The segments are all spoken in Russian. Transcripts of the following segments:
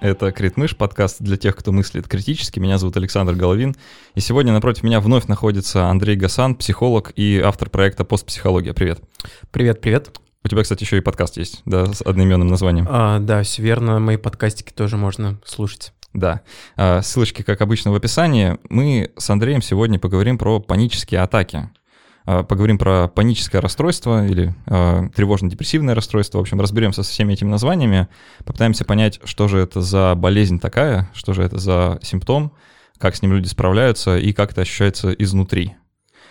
Это Критмыш, подкаст для тех, кто мыслит критически. Меня зовут Александр Головин. И сегодня напротив меня вновь находится Андрей Гасан, психолог и автор проекта «Постпсихология». Привет. Привет, привет. У тебя, кстати, еще и подкаст есть, да, с одноименным названием. А, да, все верно. Мои подкастики тоже можно слушать. Да. А, ссылочки, как обычно, в описании. Мы с Андреем сегодня поговорим про панические атаки. А, поговорим про паническое расстройство или э, тревожно-депрессивное расстройство. В общем, разберемся со всеми этими названиями, попытаемся понять, что же это за болезнь такая, что же это за симптом, как с ним люди справляются и как это ощущается изнутри.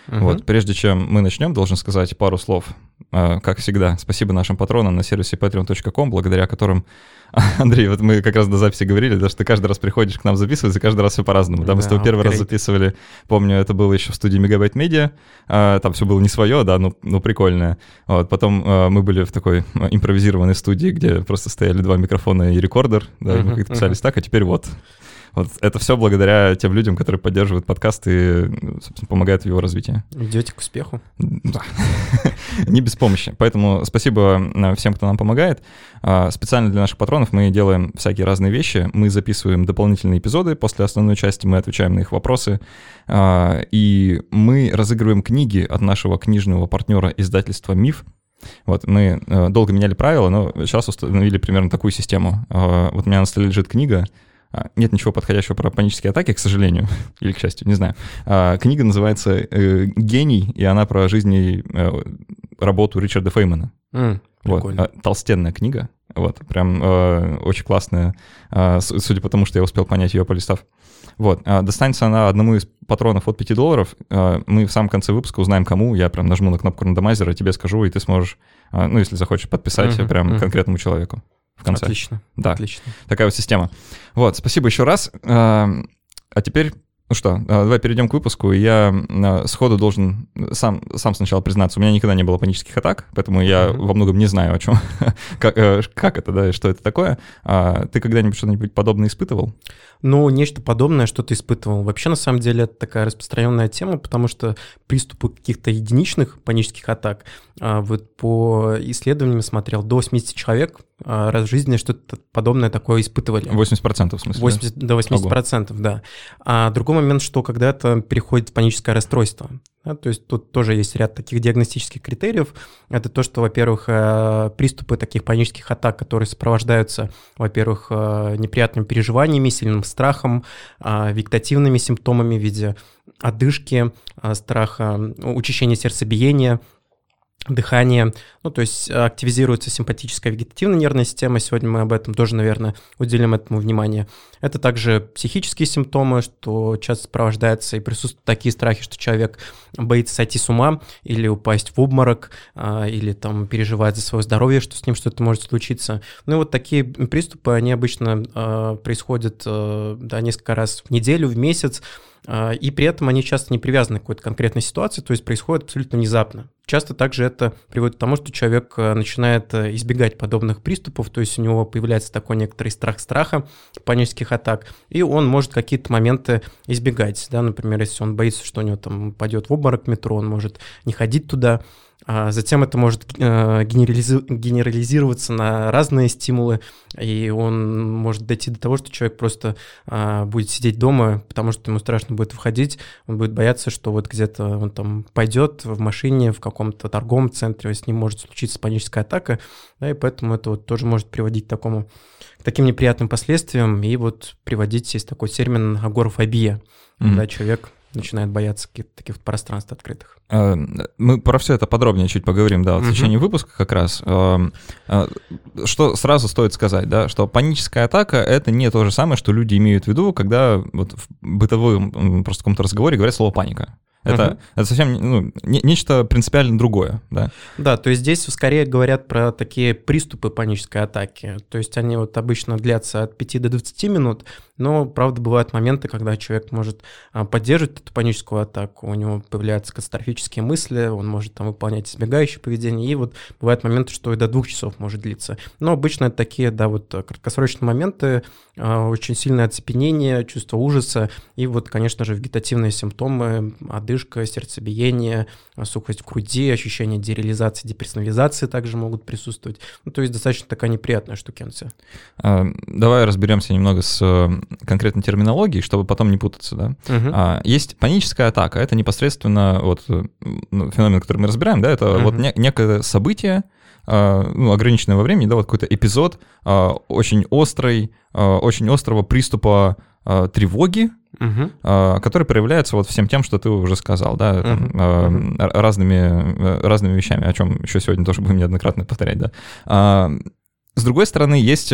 Угу. Вот, прежде чем мы начнем, должен сказать пару слов. Э, как всегда, спасибо нашим патронам на сервисе patreon.com, благодаря которым Андрей, вот мы как раз до записи говорили, да, что ты каждый раз приходишь к нам записывать, и каждый раз все по-разному. Да, мы с тобой первый раз записывали, помню, это было еще в студии Мегабайт Медиа, там все было не свое, да, ну, ну прикольное. Вот, потом а, мы были в такой импровизированной студии, где просто стояли два микрофона и рекордер, да, uh-huh, мы как-то писались так, а теперь вот. Вот это все благодаря тем людям, которые поддерживают подкаст и, собственно, помогают в его развитии. Идете к успеху. Да. Не без помощи. Поэтому спасибо э, всем, кто нам помогает. А, специально для наших патронов мы делаем всякие разные вещи. Мы записываем дополнительные эпизоды. После основной части мы отвечаем на их вопросы. А, и мы разыгрываем книги от нашего книжного партнера издательства «Миф». Вот, мы э, долго меняли правила, но сейчас установили примерно такую систему. А, вот у меня на столе лежит книга, нет ничего подходящего про панические атаки, к сожалению, или к счастью, не знаю. А, книга называется э, «Гений», и она про жизнь и э, работу Ричарда Феймана. Mm, вот. А, толстенная книга, вот, прям э, очень классная, судя по тому, что я успел понять ее, полистав. Вот, достанется она одному из патронов от 5 долларов. Мы в самом конце выпуска узнаем, кому. Я прям нажму на кнопку рандомайзера, тебе скажу, и ты сможешь, ну, если захочешь, подписать uh-huh, прям uh-huh. конкретному человеку в конце. Отлично. Да, отлично. Такая вот система. Вот, спасибо еще раз. Эм, а теперь ну что, э, давай перейдем к выпуску. Я э, сходу должен сам, сам сначала признаться, у меня никогда не было панических атак, поэтому я mm-hmm. во многом не знаю, о чем, как, э, как это, да, и что это такое. А ты когда-нибудь что-нибудь подобное испытывал? Ну, нечто подобное что-то испытывал. Вообще, на самом деле, это такая распространенная тема, потому что приступы каких-то единичных панических атак, а, вот по исследованиям смотрел, до 80 человек раз в жизни что-то подобное такое испытывали. 80% в смысле? 80, да? До 80%, Ого. да. А другой момент, что когда-то переходит в паническое расстройство. Да, то есть тут тоже есть ряд таких диагностических критериев. Это то, что, во-первых, э, приступы таких панических атак, которые сопровождаются, во-первых, э, неприятными переживаниями, сильным страхом, э, вегетативными симптомами в виде одышки, страха, учащения сердцебиения – дыхание, ну, то есть э, активизируется симпатическая вегетативная нервная система, сегодня мы об этом тоже, наверное, уделим этому внимание. Это также психические симптомы, что часто сопровождается и присутствуют такие страхи, что человек боится сойти с ума или упасть в обморок, а, или там переживает за свое здоровье, что с ним что-то может случиться. Ну и вот такие приступы, они обычно а, происходят э, да, несколько раз в неделю, в месяц, и при этом они часто не привязаны к какой-то конкретной ситуации, то есть происходит абсолютно внезапно. Часто также это приводит к тому, что человек э, начинает э, избегать подобных приступов, то есть у него появляется такой некоторый страх страха, панических атак, и он может какие-то моменты избегать. Да? Например, если он боится, что у него там пойдет в обморок метро, он может не ходить туда, а затем это может э, генерализироваться на разные стимулы, и он может дойти до того, что человек просто а, будет сидеть дома, потому что ему страшно будет выходить, он будет бояться, что вот где-то он там пойдет в машине в каком-то торговом центре, с ним может случиться паническая атака, да, и поэтому это вот тоже может приводить к такому, к таким неприятным последствиям, и вот приводить, есть такой термин агорафобия, mm-hmm. когда человек начинает бояться каких-то таких пространств открытых. Э, мы про все это подробнее чуть поговорим, да, вот в течение выпуска как раз. Э, э, что сразу стоит сказать, да, что паническая атака — это не то же самое, что люди имеют в виду, когда вот в бытовом просто каком-то разговоре говорят слово «паника». Это, uh-huh. это совсем ну, не, нечто принципиально другое, да? Да, то есть здесь скорее говорят про такие приступы панической атаки. То есть они вот обычно длятся от 5 до 20 минут, но, правда, бывают моменты, когда человек может а, поддерживать эту паническую атаку, у него появляются катастрофические мысли, он может там выполнять избегающее поведение, и вот бывают моменты, что и до двух часов может длиться. Но обычно это такие, да, вот краткосрочные моменты, а, очень сильное оцепенение, чувство ужаса, и вот, конечно же, вегетативные симптомы, одышка, сердцебиение, сухость в груди, ощущение дереализации, деперсонализации также могут присутствовать. Ну, то есть достаточно такая неприятная штукенция. А, давай разберемся немного с э, конкретной терминологией, чтобы потом не путаться. Да? Угу. А, есть паническая атака, это непосредственно вот, э, ну, феномен, который мы разбираем, да, это угу. вот не, некое событие, а, ну, ограниченное во времени, да, вот какой-то эпизод а, очень острый, а, очень острого приступа тревоги, угу. который проявляется вот всем тем, что ты уже сказал, да, там, угу. разными, разными вещами, о чем еще сегодня тоже будем неоднократно повторять, да. С другой стороны, есть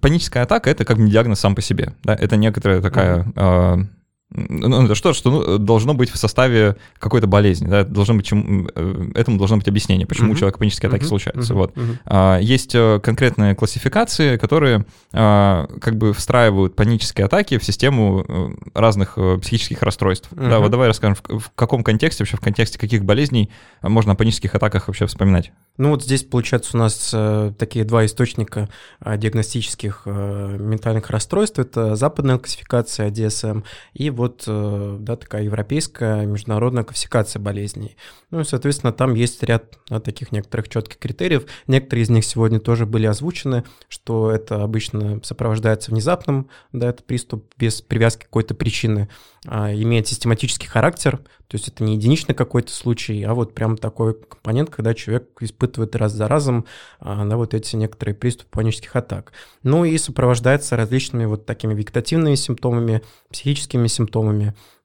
паническая атака, это как бы диагноз сам по себе, да, это некоторая такая uh ну, это что, что ну, должно быть в составе какой-то болезни, да, должно быть чем, э, этому должно быть объяснение, почему uh-huh. у человека панические атаки uh-huh. случаются. Uh-huh. Вот. А, есть э, конкретные классификации, которые а, как бы встраивают панические атаки в систему э, разных психических расстройств. Uh-huh. Да, вот давай расскажем, в, в каком контексте, вообще в контексте каких болезней можно о панических атаках вообще вспоминать. Ну вот здесь, получается, у нас э, такие два источника э, диагностических э, ментальных расстройств. Это западная классификация DSM и вот да, такая европейская международная классификация болезней. Ну и, соответственно, там есть ряд да, таких некоторых четких критериев. Некоторые из них сегодня тоже были озвучены, что это обычно сопровождается внезапным, да, это приступ без привязки какой-то причины, а, имеет систематический характер, то есть это не единичный какой-то случай, а вот прям такой компонент, когда человек испытывает раз за разом а, на вот эти некоторые приступы панических атак. Ну и сопровождается различными вот такими вегетативными симптомами, психическими симптомами,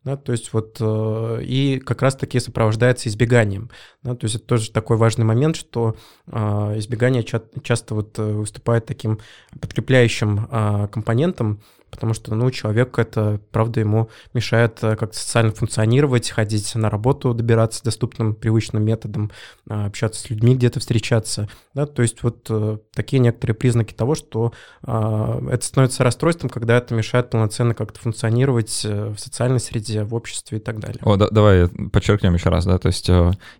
да, то есть вот э, и как раз-таки сопровождается избеганием, да, то есть это тоже такой важный момент, что э, избегание ча- часто вот э, выступает таким подкрепляющим э, компонентом, потому что, ну, человек это, правда, ему мешает э, как-то социально функционировать, ходить на работу, добираться доступным, привычным методом, а, общаться с людьми, где-то встречаться, да, то есть вот э, такие некоторые признаки того, что а, это становится расстройством, когда это мешает полноценно как-то функционировать э, в социальной среде, в обществе и так далее. О, да, давай подчеркнем еще раз, да, то есть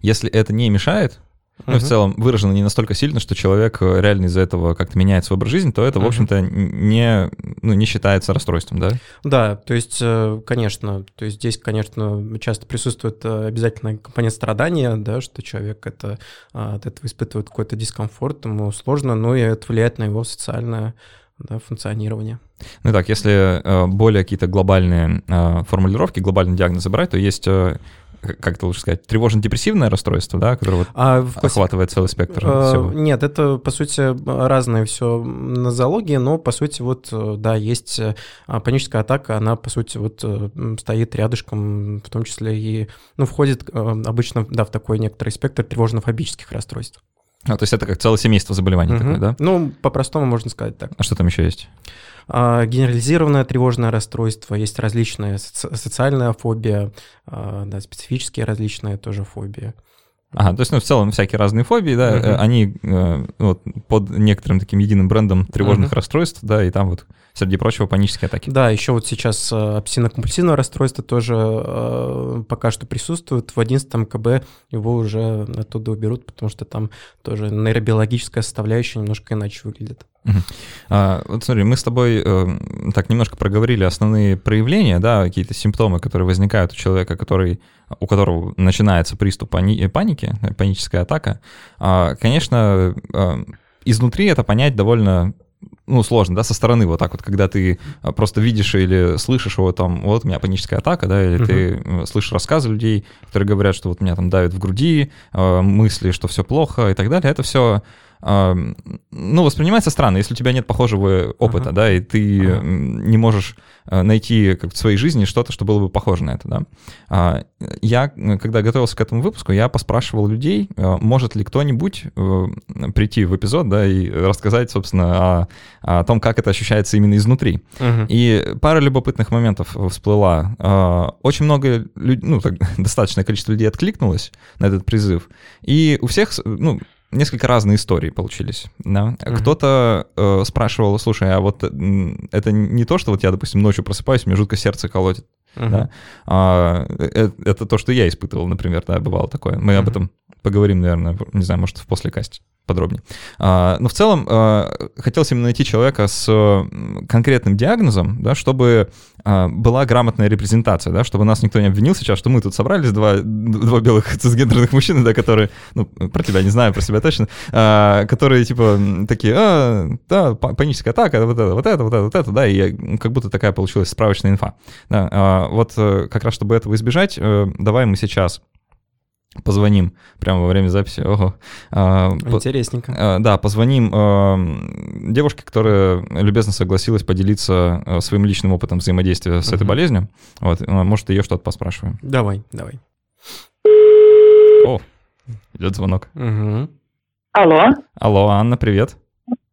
если это не мешает, ну, uh-huh. в целом выражено не настолько сильно, что человек э, реально из-за этого как-то меняет свой образ жизни, то это, uh-huh. в общем-то, не, ну, не считается расстройством, да? Да, то есть, э, конечно, то есть здесь, конечно, часто присутствует э, обязательно компонент страдания, да, что человек это, а, от этого испытывает какой-то дискомфорт, ему сложно, но и это влияет на его социальное да, функционирование. Ну так, если более какие-то глобальные формулировки, глобальный диагноз брать, то есть как это лучше сказать, тревожно-депрессивное расстройство, да, которое вот а в охватывает целый спектр э, всего? Нет, это, по сути, разные все нозологии, но, по сути, вот, э, да, есть э, паническая атака, она, по сути, вот стоит рядышком, в том числе и, ну, входит обычно, да, в такой некоторый спектр тревожно-фобических расстройств. А, то есть это как целое семейство заболеваний угу. такое, да? Ну, по-простому можно сказать так. А что там еще есть? А, генерализированное тревожное расстройство, есть различные соци- социальная фобия, а, да, специфические различные тоже фобии. Ага, то есть, ну, в целом, всякие разные фобии, да, uh-huh. они э, вот, под некоторым таким единым брендом тревожных uh-huh. расстройств, да, и там вот, среди прочего, панические атаки. Да, еще вот сейчас э, обсессивно-компульсивное расстройство тоже э, пока что присутствует. В 11 КБ его уже оттуда уберут, потому что там тоже нейробиологическая составляющая немножко иначе выглядит. А, вот смотри, мы с тобой э, так немножко проговорили основные проявления, да, какие-то симптомы, которые возникают у человека, который, у которого начинается приступ пани- паники, паническая атака. А, конечно, э, изнутри это понять довольно ну, сложно, да, со стороны вот так вот, когда ты просто видишь или слышишь его там, вот у меня паническая атака, да, или uh-huh. ты слышишь рассказы людей, которые говорят, что вот меня там давит в груди, э, мысли, что все плохо и так далее, это все ну, воспринимается странно, если у тебя нет похожего опыта, uh-huh. да, и ты uh-huh. не можешь э, найти как в своей жизни что-то, что было бы похоже на это, да. А, я, когда готовился к этому выпуску, я поспрашивал людей, э, может ли кто-нибудь э, прийти в эпизод, да, и рассказать, собственно, о, о том, как это ощущается именно изнутри. Uh-huh. И пара любопытных моментов всплыла. А, очень много людей, ну, так, достаточное количество людей откликнулось на этот призыв, и у всех, ну, несколько разные истории получились. Да? Uh-huh. Кто-то э, спрашивал, слушай, а вот это не то, что вот я, допустим, ночью просыпаюсь, мне жутко сердце колотит. Uh-huh. Да? А, это, это то, что я испытывал, например, да, бывало такое. Мы uh-huh. об этом поговорим, наверное, не знаю, может, в послекасте подробнее. А, но в целом а, хотелось именно найти человека с конкретным диагнозом, да, чтобы а, была грамотная репрезентация, да, чтобы нас никто не обвинил сейчас, что мы тут собрались, два, два белых цисгендерных мужчины, да, которые, ну, про тебя не знаю, про себя точно, которые, типа, такие, а, да, паническая атака, вот это, вот это, вот это, вот это, да, и как будто такая получилась справочная инфа. Да, вот э, как раз, чтобы этого избежать, э, давай мы сейчас позвоним прямо во время записи. Ого. А, Интересненько. А, да, позвоним девушке, которая любезно согласилась поделиться своим личным опытом взаимодействия с угу. этой болезнью. Вот, может, ее что-то поспрашиваем. Давай, давай. О, идет звонок. Угу. Алло. Алло, Анна, привет.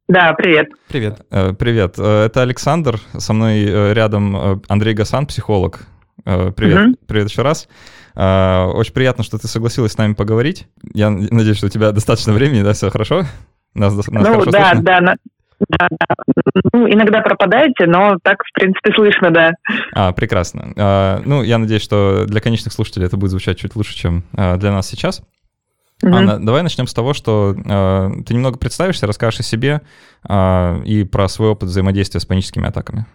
Да, привет. Привет. Э, привет. Э, это Александр. Со мной э, рядом Андрей Гасан, психолог. Привет. Угу. Привет еще раз. Очень приятно, что ты согласилась с нами поговорить. Я надеюсь, что у тебя достаточно времени, да, все хорошо? Нас, нас ну, хорошо да, слышно? да, да, да. Ну, иногда пропадаете, но так, в принципе, слышно, да. А, прекрасно. А, ну, я надеюсь, что для конечных слушателей это будет звучать чуть лучше, чем а, для нас сейчас. Mm-hmm. Анна, давай начнем с того, что э, ты немного представишься, расскажешь о себе э, и про свой опыт взаимодействия с паническими атаками.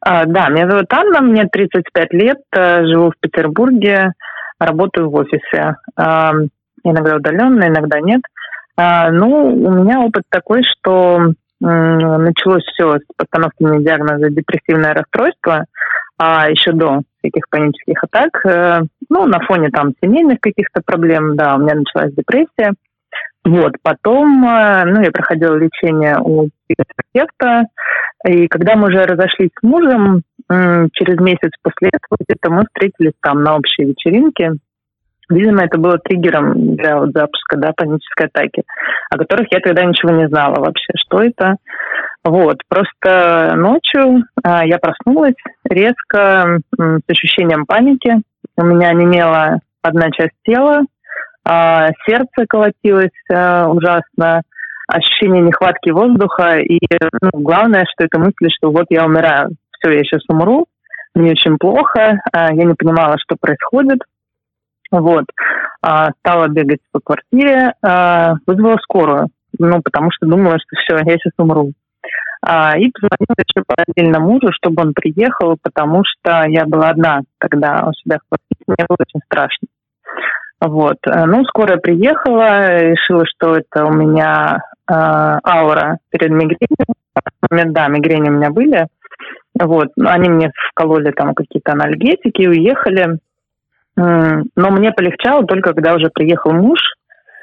А, да, меня зовут Анна, мне 35 лет, э, живу в Петербурге, работаю в офисе. А, иногда удаленно, иногда нет. А, ну, у меня опыт такой, что началось все с постановки мне диагноза депрессивное расстройство, а еще до всяких панических атак. Э, ну, на фоне там семейных каких-то проблем, да, у меня началась депрессия. Вот, потом, э, ну, я проходила лечение у психотерапевта, и когда мы уже разошлись с мужем, через месяц после этого где-то мы встретились там на общей вечеринке. Видимо, это было триггером для вот запуска да, панической атаки, о которых я тогда ничего не знала вообще, что это. Вот, просто ночью а, я проснулась резко с ощущением паники. У меня немела одна часть тела, а, сердце колотилось а, ужасно, ощущение нехватки воздуха, и ну, главное, что это мысль, что вот я умираю, все, я сейчас умру, мне очень плохо, а, я не понимала, что происходит. Вот. А, стала бегать по квартире, а, вызвала скорую, ну, потому что думала, что все, я сейчас умру. И позвонила еще параллельно мужу, чтобы он приехал, потому что я была одна тогда у себя в квартире, мне было очень страшно. Вот. Ну, скорая приехала, решила, что это у меня э, аура перед мигренью. Да, мигрени у меня были. Вот. Они мне вкололи там какие-то анальгетики и уехали. Но мне полегчало только когда уже приехал муж.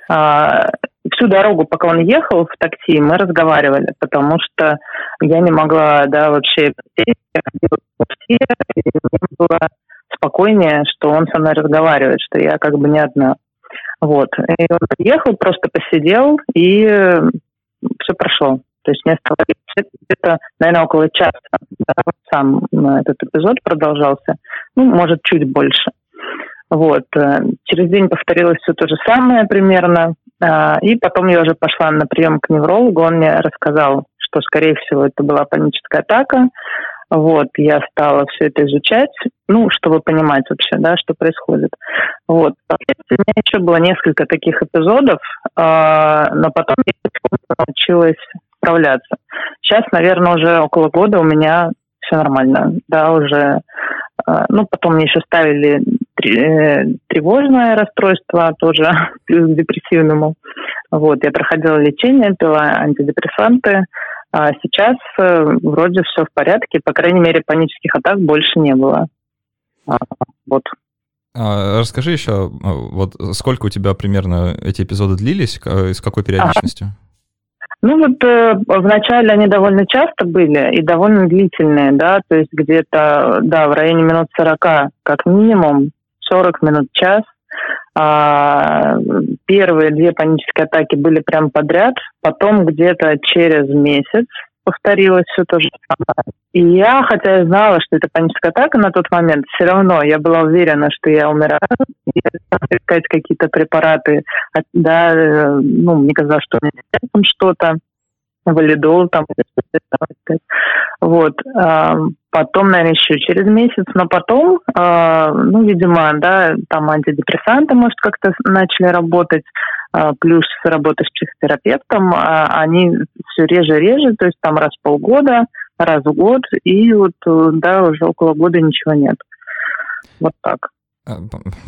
А, всю дорогу, пока он ехал в такси, мы разговаривали, потому что я не могла, да, вообще... Мне было спокойнее, что он со мной разговаривает, что я как бы не одна. Вот. И он приехал, просто посидел, и все прошло. То есть мне стало где-то, наверное, около часа. Да, сам этот эпизод продолжался. Ну, может, чуть больше. Вот. Э, через день повторилось все то же самое примерно. А, и потом я уже пошла на прием к неврологу. Он мне рассказал, что, скорее всего, это была паническая атака. Вот, я стала все это изучать, ну, чтобы понимать вообще, да, что происходит. Вот. У меня еще было несколько таких эпизодов, э, но потом я научилась справляться. Сейчас, наверное, уже около года у меня все нормально, да, уже. Э, ну, потом мне еще ставили тревожное расстройство тоже плюс к депрессивному. Вот, я проходила лечение, пила антидепрессанты, а сейчас э, вроде все в порядке, по крайней мере, панических атак больше не было. А, вот. А, расскажи еще, а, вот сколько у тебя примерно эти эпизоды длились, и с какой периодичностью? Ну вот э, вначале они довольно часто были и довольно длительные, да, то есть где-то, да, в районе минут 40 как минимум, 40 минут, час. А, первые две панические атаки были прям подряд, потом где-то через месяц повторилось все то же самое. И я, хотя я знала, что это паническая атака на тот момент, все равно я была уверена, что я умираю. Я стала искать какие-то препараты. Да, э, ну, мне казалось, что у меня там что-то валидол там. Вот. Потом, наверное, еще через месяц, но потом, ну, видимо, да, там антидепрессанты, может, как-то начали работать, плюс работа с психотерапевтом, они все реже реже, то есть там раз в полгода, раз в год, и вот, да, уже около года ничего нет. Вот так. А,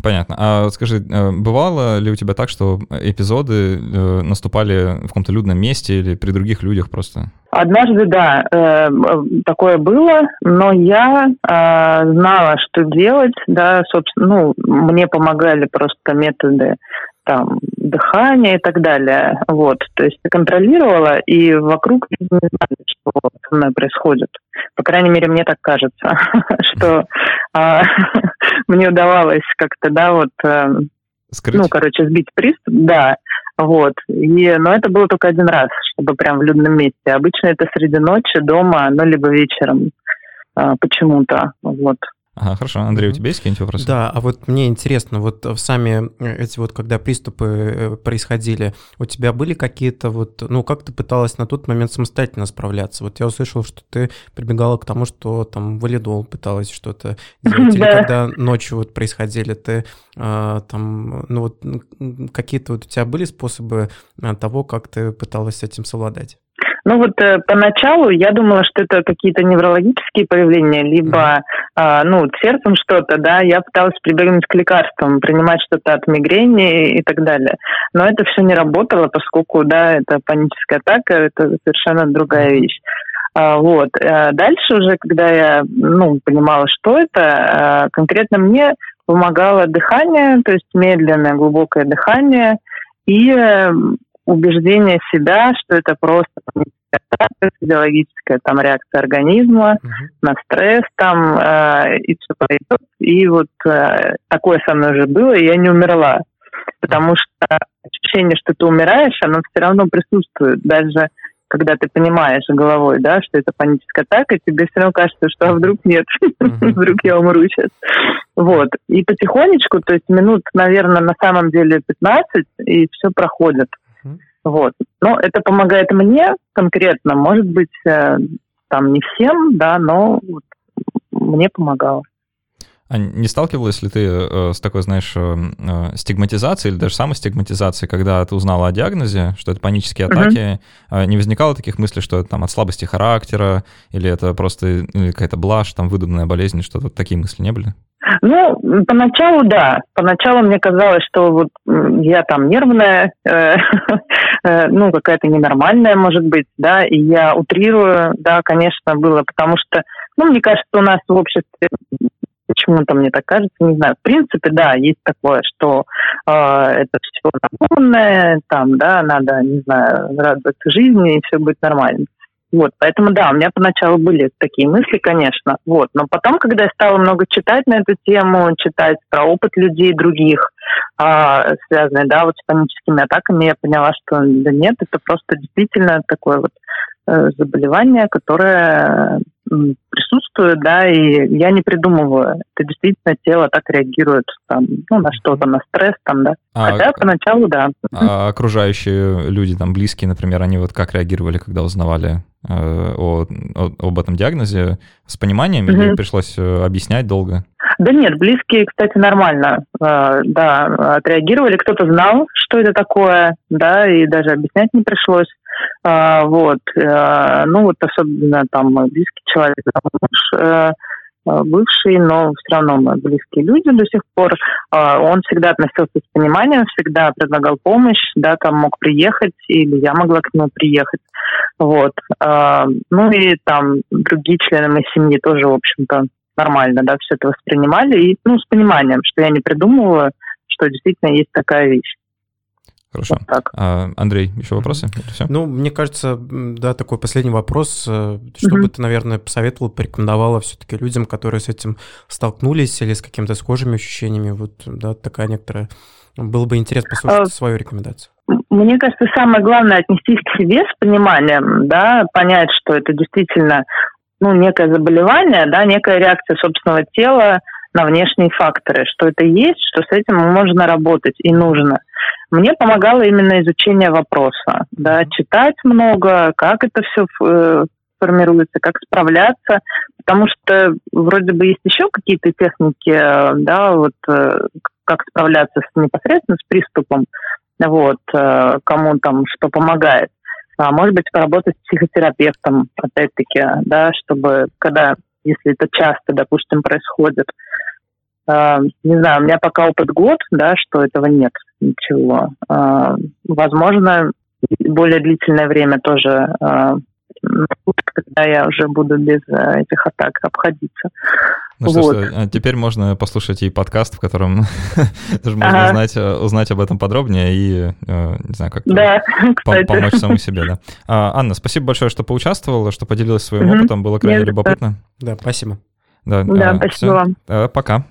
понятно. А скажи, э, бывало ли у тебя так, что эпизоды э, наступали в каком-то людном месте или при других людях просто? Однажды, да, э, такое было, но я знала, что делать, да, собственно, ну, мне помогали просто методы там дыхание и так далее. Вот, то есть я контролировала, и вокруг не знали, что со мной происходит. По крайней мере, мне так кажется, что а, мне удавалось как-то, да, вот, эм, ну, короче, сбить приступ, да, вот. И, но это было только один раз, чтобы прям в людном месте. Обычно это среди ночи, дома, ну, либо вечером а, почему-то, вот. Ага, хорошо. Андрей, у тебя есть какие-нибудь вопросы? Да, а вот мне интересно, вот сами э, эти вот, когда приступы э, происходили, у тебя были какие-то вот, ну, как ты пыталась на тот момент самостоятельно справляться? Вот я услышал, что ты прибегала к тому, что там валидол пыталась что-то делать, или когда ночью вот происходили, ты а, там, ну вот какие-то вот у тебя были способы того, как ты пыталась с этим совладать? Ну вот э, поначалу я думала, что это какие-то неврологические проявления, либо э, ну сердцем что-то, да. Я пыталась прибегнуть к лекарствам, принимать что-то от мигрени и так далее. Но это все не работало, поскольку, да, это паническая атака, это совершенно другая вещь. А, вот. А дальше уже, когда я ну, понимала, что это, а, конкретно мне помогало дыхание, то есть медленное, глубокое дыхание и убеждение себя, что это просто физиологическая там реакция организма uh-huh. на стресс там э, и все пройдет. И вот э, такое со мной уже было, и я не умерла. Потому что ощущение, что ты умираешь, оно все равно присутствует. Даже когда ты понимаешь головой, да, что это паническая атака, тебе все равно кажется, что а вдруг нет, вдруг я умру сейчас. Вот. И потихонечку, то есть минут, наверное, на самом деле 15, и все проходит. Вот. Но это помогает мне конкретно, может быть, э, там не всем, да, но вот мне помогало. А не сталкивалась ли ты э, с такой, знаешь, э, э, стигматизацией или даже самостигматизацией, когда ты узнала о диагнозе, что это панические атаки? Uh-huh. Не возникало таких мыслей, что это там от слабости характера, или это просто какая-то блажь, там выдуманная болезнь, что-то такие мысли не были? Ну, поначалу да. Поначалу мне казалось, что вот я там нервная, э, э, ну, какая-то ненормальная, может быть, да, и я утрирую, да, конечно, было, потому что, ну, мне кажется, у нас в обществе почему-то мне так кажется, не знаю. В принципе, да, есть такое, что э, это все нормальное, там, да, надо, не знаю, радоваться жизни, и все будет нормально. Вот, поэтому да, у меня поначалу были такие мысли, конечно. Вот, но потом, когда я стала много читать на эту тему, читать про опыт людей других, а, связанные, да, вот с паническими атаками, я поняла, что да нет, это просто действительно такое вот э, заболевание, которое присутствует, да, и я не придумываю. Это действительно тело так реагирует там, ну, на что-то, на стресс там, да. А, Хотя поначалу, да. А окружающие люди, там, близкие, например, они вот как реагировали, когда узнавали о, о, об этом диагнозе? С пониманием угу. или пришлось э, объяснять долго? Да нет, близкие, кстати, нормально, э, да, отреагировали. Кто-то знал, что это такое, да, и даже объяснять не пришлось. А, вот. Ну, вот особенно там близкий человек, муж, э, бывший, но все равно мы близкие люди до сих пор. Он всегда относился с пониманием, всегда предлагал помощь, да, там мог приехать, или я могла к нему приехать. Вот. Ну и там другие члены моей семьи тоже, в общем-то, нормально, да, все это воспринимали. И, ну, с пониманием, что я не придумываю, что действительно есть такая вещь. Хорошо. Вот так. А, Андрей, еще вопросы? все? Ну, мне кажется, да, такой последний вопрос. Э, что бы ты, наверное, посоветовала, порекомендовала все-таки людям, которые с этим столкнулись или с какими-то схожими ощущениями? Вот, да, такая некоторая... Было бы интересно послушать а, свою рекомендацию. Мне кажется, самое главное отнестись к себе с пониманием, да, понять, что это действительно ну, некое заболевание, да, некая реакция собственного тела на внешние факторы, что это есть, что с этим можно работать и нужно. Мне помогало именно изучение вопроса, да, читать много, как это все э, формируется, как справляться, потому что вроде бы есть еще какие-то техники, да, вот как справляться с, непосредственно с приступом, вот, кому там что помогает. А может быть, поработать с психотерапевтом, опять-таки, да, чтобы когда, если это часто, допустим, происходит, э, не знаю, у меня пока опыт год, да, что этого нет ничего. Э, возможно, более длительное время тоже э, когда я уже буду без э, этих атак обходиться. Ну вот. что ж, а теперь можно послушать и подкаст, в котором тоже можно ага. узнать, э, узнать об этом подробнее и, э, не знаю, как да, помочь самому себе. Да. А, Анна, спасибо большое, что поучаствовала, что поделилась своим опытом, было крайне любопытно. Да, спасибо. Да, да а, спасибо вам. Пока.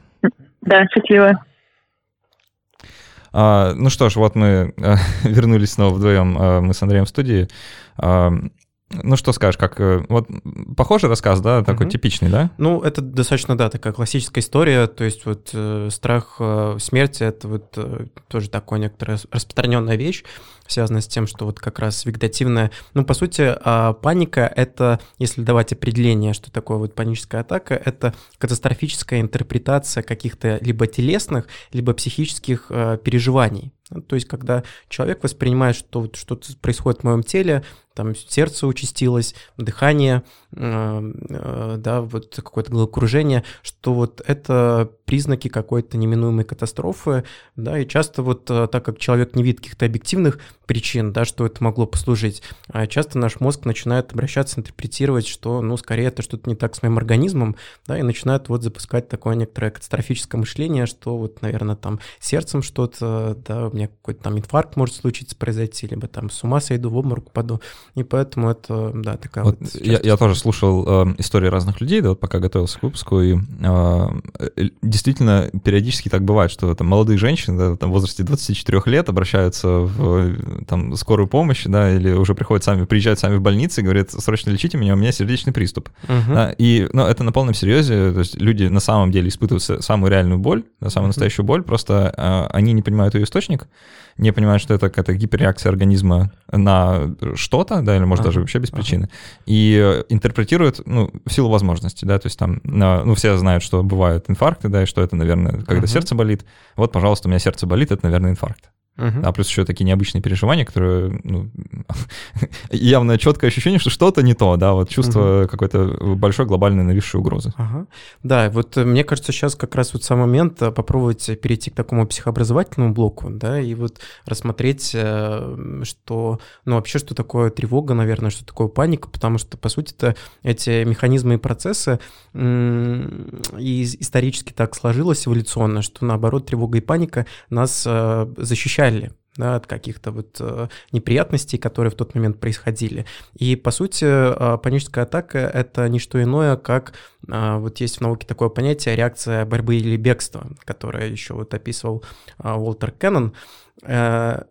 Да, счастливо. А, ну что ж, вот мы вернулись снова вдвоем, мы с Андреем в студии. Ну, что скажешь, как... Э, вот похожий рассказ, да, такой угу. типичный, да? Ну, это достаточно, да, такая классическая история, то есть вот э, страх э, смерти — это вот э, тоже такая некоторая распространенная вещь, связанная с тем, что вот как раз вегетативная... Ну, по сути, э, паника — это, если давать определение, что такое вот паническая атака, это катастрофическая интерпретация каких-то либо телесных, либо психических э, переживаний. То есть, когда человек воспринимает, что вот что-то происходит в моем теле, там сердце участилось, дыхание, э, э, да, вот какое-то головокружение, что вот это признаки какой-то неминуемой катастрофы, да, и часто вот э, так как человек не видит каких-то объективных причин, да, что это могло послужить, а часто наш мозг начинает обращаться, интерпретировать, что, ну, скорее это что-то не так с моим организмом, да, и начинает вот запускать такое некоторое катастрофическое мышление, что вот, наверное, там сердцем что-то, да, у меня какой-то там инфаркт может случиться, произойти, либо там с ума сойду, в обморок паду, и поэтому это, да, такая вот... вот я, я тоже слушал э, истории разных людей, да, вот пока готовился к выпуску, и э, действительно периодически так бывает, что там молодые женщины, да, там в возрасте 24 лет обращаются в там скорую помощь, да, или уже приходят сами, приезжают сами в больницу и говорят, срочно лечите меня, у меня сердечный приступ. Uh-huh. Да, и, ну, это на полном серьезе, то есть люди на самом деле испытывают самую реальную боль, самую настоящую боль, просто э, они не понимают ее источник, не понимают, что это какая-то гиперреакция организма на что-то, да, или может ага. даже вообще без причины, ага. и интерпретируют, ну, в силу возможностей, да, то есть там, ну, все знают, что бывают инфаркты, да, и что это, наверное, когда ага. сердце болит. Вот, пожалуйста, у меня сердце болит, это, наверное, инфаркт. Uh-huh. А плюс еще такие необычные переживания, которые, ну, явно четкое ощущение, что что-то не то, да, вот чувство uh-huh. какой-то большой глобальной нависшей угрозы. Uh-huh. Да, вот э, мне кажется, сейчас как раз вот сам момент э, попробовать перейти к такому психообразовательному блоку, да, и вот рассмотреть, э, что, ну, вообще, что такое тревога, наверное, что такое паника, потому что, по сути это эти механизмы и процессы и исторически так сложилось эволюционно, что, наоборот, тревога и паника нас защищают избавляли да, от каких-то вот э, неприятностей, которые в тот момент происходили. И, по сути, э, паническая атака — это не что иное, как э, вот есть в науке такое понятие реакция борьбы или бегства, которое еще вот описывал Уолтер Кеннон. То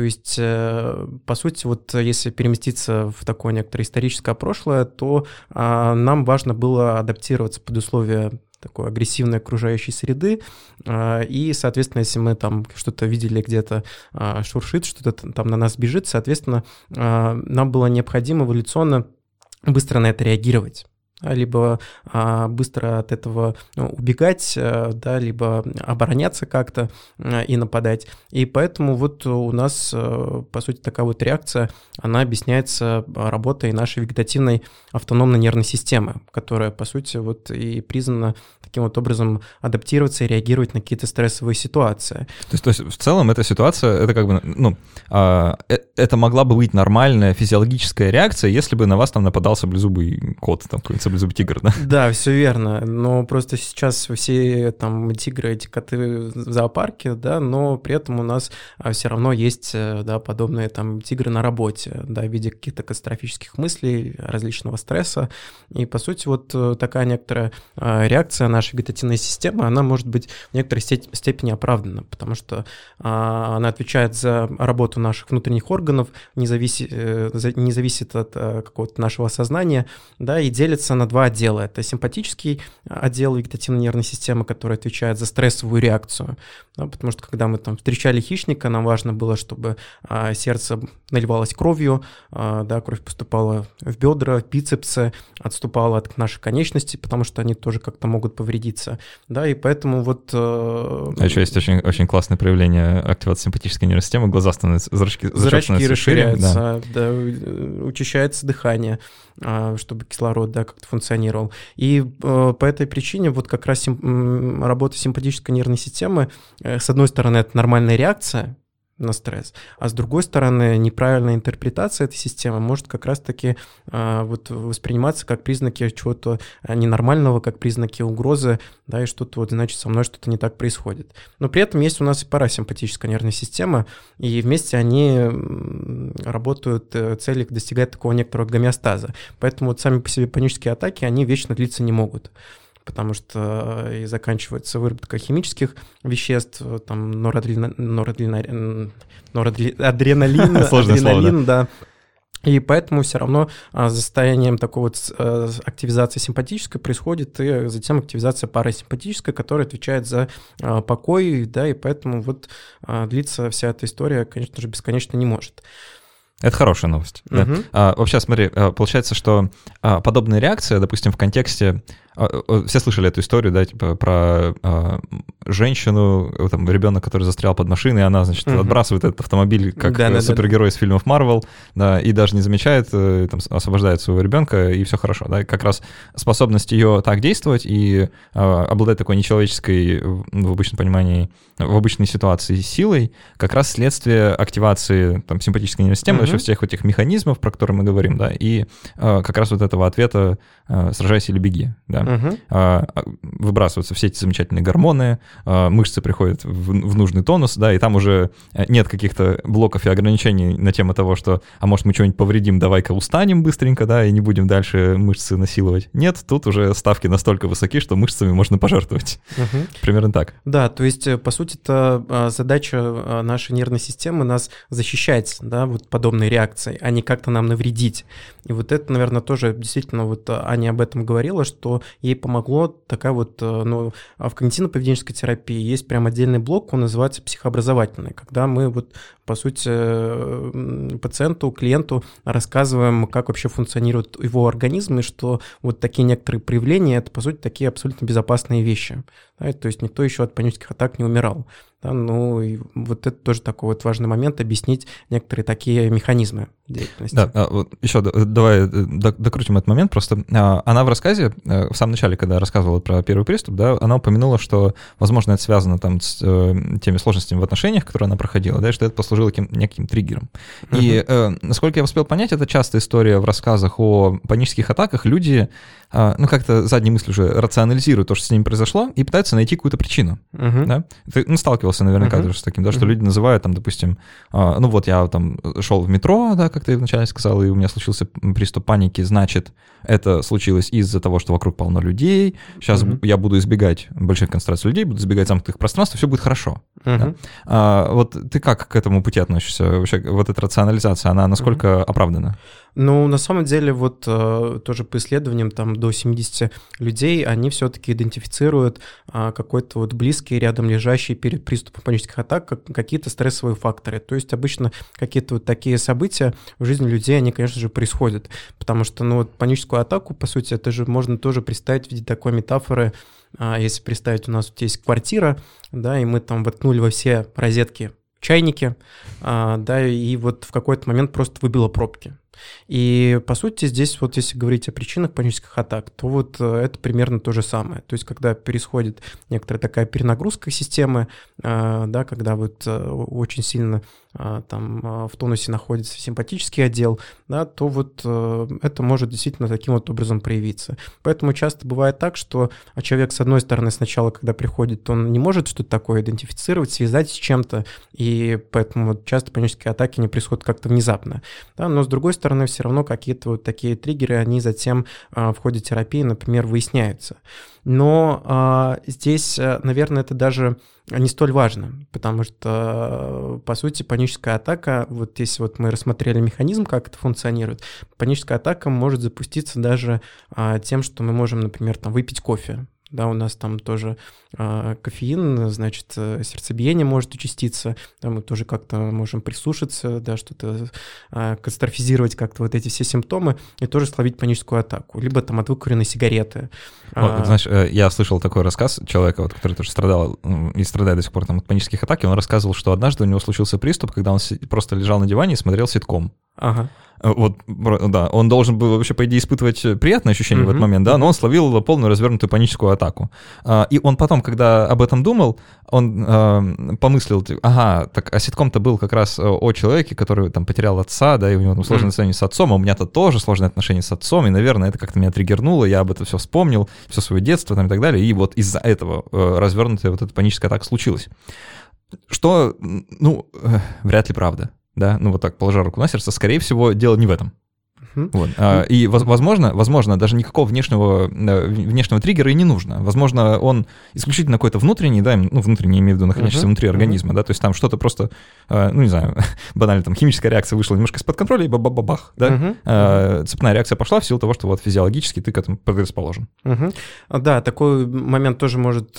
есть, по сути, вот если переместиться в такое некоторое историческое прошлое, то нам важно было адаптироваться под условия такой агрессивной окружающей среды. А, и, соответственно, если мы там что-то видели где-то а, шуршит, что-то там на нас бежит, соответственно, а, нам было необходимо эволюционно быстро на это реагировать либо а, быстро от этого ну, убегать, а, да, либо обороняться как-то а, и нападать. И поэтому вот у нас, а, по сути, такая вот реакция, она объясняется работой нашей вегетативной автономной нервной системы, которая, по сути, вот и признана таким вот образом адаптироваться и реагировать на какие-то стрессовые ситуации. То есть, то есть в целом эта ситуация, это как бы, ну, а, это могла бы быть нормальная физиологическая реакция, если бы на вас там нападал саблезубый кот, там какой-нибудь саблезубый тигр, да? Да, все верно, но просто сейчас все там тигры, эти коты в зоопарке, да, но при этом у нас а, все равно есть, э, да, подобные там тигры на работе, да, в виде каких-то катастрофических мыслей, различного стресса, и по сути вот э, такая некоторая а, реакция на нашей вегетативной системы, она может быть в некоторой степени оправдана, потому что а, она отвечает за работу наших внутренних органов, не, зависи, э, не зависит от какого-то нашего сознания, да, и делится на два отдела. Это симпатический отдел вегетативной нервной системы, который отвечает за стрессовую реакцию. Да, потому что когда мы там встречали хищника, нам важно было, чтобы а, сердце наливалось кровью, а, да, кровь поступала в бедра, в бицепсы, отступала от нашей конечности, потому что они тоже как-то могут повредиться. Да, и поэтому вот... А еще есть очень, очень классное проявление активации симпатической нервной системы, глаза становятся, зрачки, зрачки расширяются, шире, да. да, учащается дыхание. А, чтобы кислород да, как-то функционировал. И э, по этой причине вот как раз сим, работа симпатической нервной системы, э, с одной стороны, это нормальная реакция, на стресс. А с другой стороны, неправильная интерпретация этой системы может как раз-таки а, вот восприниматься как признаки чего-то а, ненормального, как признаки угрозы, да, и что-то вот, значит, со мной что-то не так происходит. Но при этом есть у нас и парасимпатическая нервная система, и вместе они работают, э, цели достигать такого некоторого гомеостаза. Поэтому вот сами по себе панические атаки, они вечно длиться не могут потому что э, и заканчивается выработка химических веществ, э, там норадреналин, норадреналин, норадреналин адреналин, да. И поэтому все равно а, за состоянием такой вот а, активизации симпатической происходит и затем активизация парасимпатической, которая отвечает за а, покой, да, и поэтому вот а, длиться вся эта история, конечно же, бесконечно не может. Это хорошая новость. Угу. Да. А, вообще, смотри, получается, что а, подобная реакция, допустим, в контексте э, все слышали эту историю, да, типа про а, женщину, там, ребенок, который застрял под машиной, она, значит, угу. отбрасывает этот автомобиль как да, да, супергерой да. из фильмов Марвел, да, и даже не замечает, э, там, освобождает своего ребенка, и все хорошо, да. Как раз способность ее так действовать и а, обладать такой нечеловеческой, в обычном понимании, в обычной ситуации силой, как раз следствие активации там, симпатической нервной системы, угу. вообще всех этих механизмов, про которые мы говорим, да, и а, как раз вот этого ответа «сражайся или беги», да, угу. а, выбрасываются все эти замечательные гормоны, а, мышцы приходят в, в нужный тонус, да, и там уже э, нет каких-то блоков и ограничений на тему того, что, а может мы что-нибудь повредим, давай-ка устанем быстренько, да, и не будем дальше мышцы насиловать. Нет, тут уже ставки настолько высоки, что мышцами можно пожертвовать. Угу. Примерно так. Да, то есть, э, по сути, это задача нашей нервной системы нас защищать, да, вот подобной реакцией, а не как-то нам навредить. И вот это, наверное, тоже действительно, вот Аня об этом говорила, что ей помогло такая вот, э, ну, а в когнитивно-поведенческой терапии есть прям отдельный блок, он называется психообразовательный, когда мы вот, по сути, э, пациенту, клиенту рассказываем, как вообще функционирует его организм, и что вот такие некоторые проявления, это, по сути, такие абсолютно безопасные вещи. Да, то есть никто еще от панических атак не умирал. Да, ну и вот это тоже такой вот важный момент, объяснить некоторые такие механизмы деятельности. Да, а, вот еще давай э, докрутим этот момент. Просто а, она в рассказе, э, в самом начале, когда рассказывала про первый приступ, да, она упомянула, что, возможно, это связано там с э, теми сложностями в отношениях, которые она проходила, да, что это послужило кем, неким триггером. Uh-huh. И, э, насколько я успел понять, это частая история в рассказах о панических атаках. Люди ну, как-то задней мыслью уже рационализируют то, что с ними произошло, и пытаются найти какую-то причину, uh-huh. да? Ты, ну, сталкивался наверняка uh-huh. с таким, да, что uh-huh. люди называют, там, допустим, а, ну, вот я там шел в метро, да, как ты вначале сказал, и у меня случился приступ паники, значит, это случилось из-за того, что вокруг полно людей, сейчас uh-huh. я буду избегать больших концентраций людей, буду избегать замкнутых пространств, все будет хорошо. Uh-huh. Да? А, вот ты как к этому пути относишься? Вообще, вот эта рационализация, она насколько uh-huh. оправдана? Ну, на самом деле, вот э, тоже по исследованиям, там до 70 людей, они все-таки идентифицируют э, какой-то вот близкий, рядом лежащий перед приступом панических атак как, какие-то стрессовые факторы. То есть обычно какие-то вот такие события в жизни людей, они, конечно же, происходят. Потому что, ну, вот паническую атаку, по сути, это же можно тоже представить в виде такой метафоры, э, если представить, у нас вот есть квартира, да, и мы там воткнули во все розетки чайники, а, да, и вот в какой-то момент просто выбило пробки. И, по сути, здесь вот если говорить о причинах панических атак, то вот э, это примерно то же самое. То есть, когда происходит некоторая такая перенагрузка системы, э, да, когда вот э, очень сильно там в тонусе находится симпатический отдел, да, то вот это может действительно таким вот образом проявиться. Поэтому часто бывает так, что человек, с одной стороны, сначала, когда приходит, он не может что-то такое идентифицировать, связать с чем-то, и поэтому часто панические атаки не происходят как-то внезапно. Да, но с другой стороны, стороны, все равно какие-то вот такие триггеры, они затем в ходе терапии, например, выясняются. Но здесь, наверное, это даже не столь важно, потому что, по сути, паническая атака, вот если вот мы рассмотрели механизм, как это функционирует, паническая атака может запуститься даже тем, что мы можем, например, там выпить кофе, да, у нас там тоже э, кофеин, значит, э, сердцебиение может участиться, да, мы тоже как-то можем прислушаться, да, что-то э, катастрофизировать как-то вот эти все симптомы и тоже словить паническую атаку, либо там от выкуренной сигареты. Вот, а, знаешь, э, я слышал такой рассказ человека, вот, который тоже страдал и страдает до сих пор там, от панических атак, и он рассказывал, что однажды у него случился приступ, когда он просто лежал на диване и смотрел ситком. Ага. Э, вот, да, он должен был вообще, по идее, испытывать приятные ощущения mm-hmm. в этот момент, да, но он словил полную развернутую паническую атаку. А, и он потом, когда об этом думал, он э, помыслил, типа, ага, так, а ситком-то был как раз о человеке, который там потерял отца, да, и у него там сложные mm-hmm. отношения с отцом, а у меня-то тоже сложные отношения с отцом, и, наверное, это как-то меня триггернуло, я об этом все вспомнил, все свое детство там и так далее, и вот из-за этого э, развернутая вот эта паническая атака случилась. Что, ну, э, вряд ли правда да, ну вот так, положа руку на сердце, скорее всего, дело не в этом. Вот. А, и, возможно, возможно, даже никакого внешнего, э, внешнего триггера и не нужно. Возможно, он исключительно какой-то внутренний, да, ну, внутренний, имею в виду, находящийся uh-huh. внутри организма, uh-huh. да, то есть там что-то просто, э, ну, не знаю, банально, там химическая реакция вышла немножко из-под контроля, и бабах, да, uh-huh. Uh-huh. цепная реакция пошла в силу того, что вот физиологически ты к этому предрасположен. Uh-huh. Да, такой момент тоже может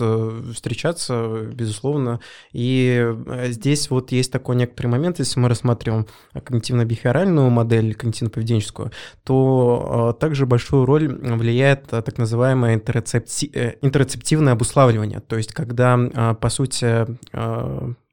встречаться, безусловно, и здесь вот есть такой некоторый момент, если мы рассматриваем когнитивно-бихеоральную модель, когнитивно-поведенческую, классическую, то э, также большую роль влияет э, так называемое интерцепти... Э, интерцептивное обуславливание, то есть когда, по сути,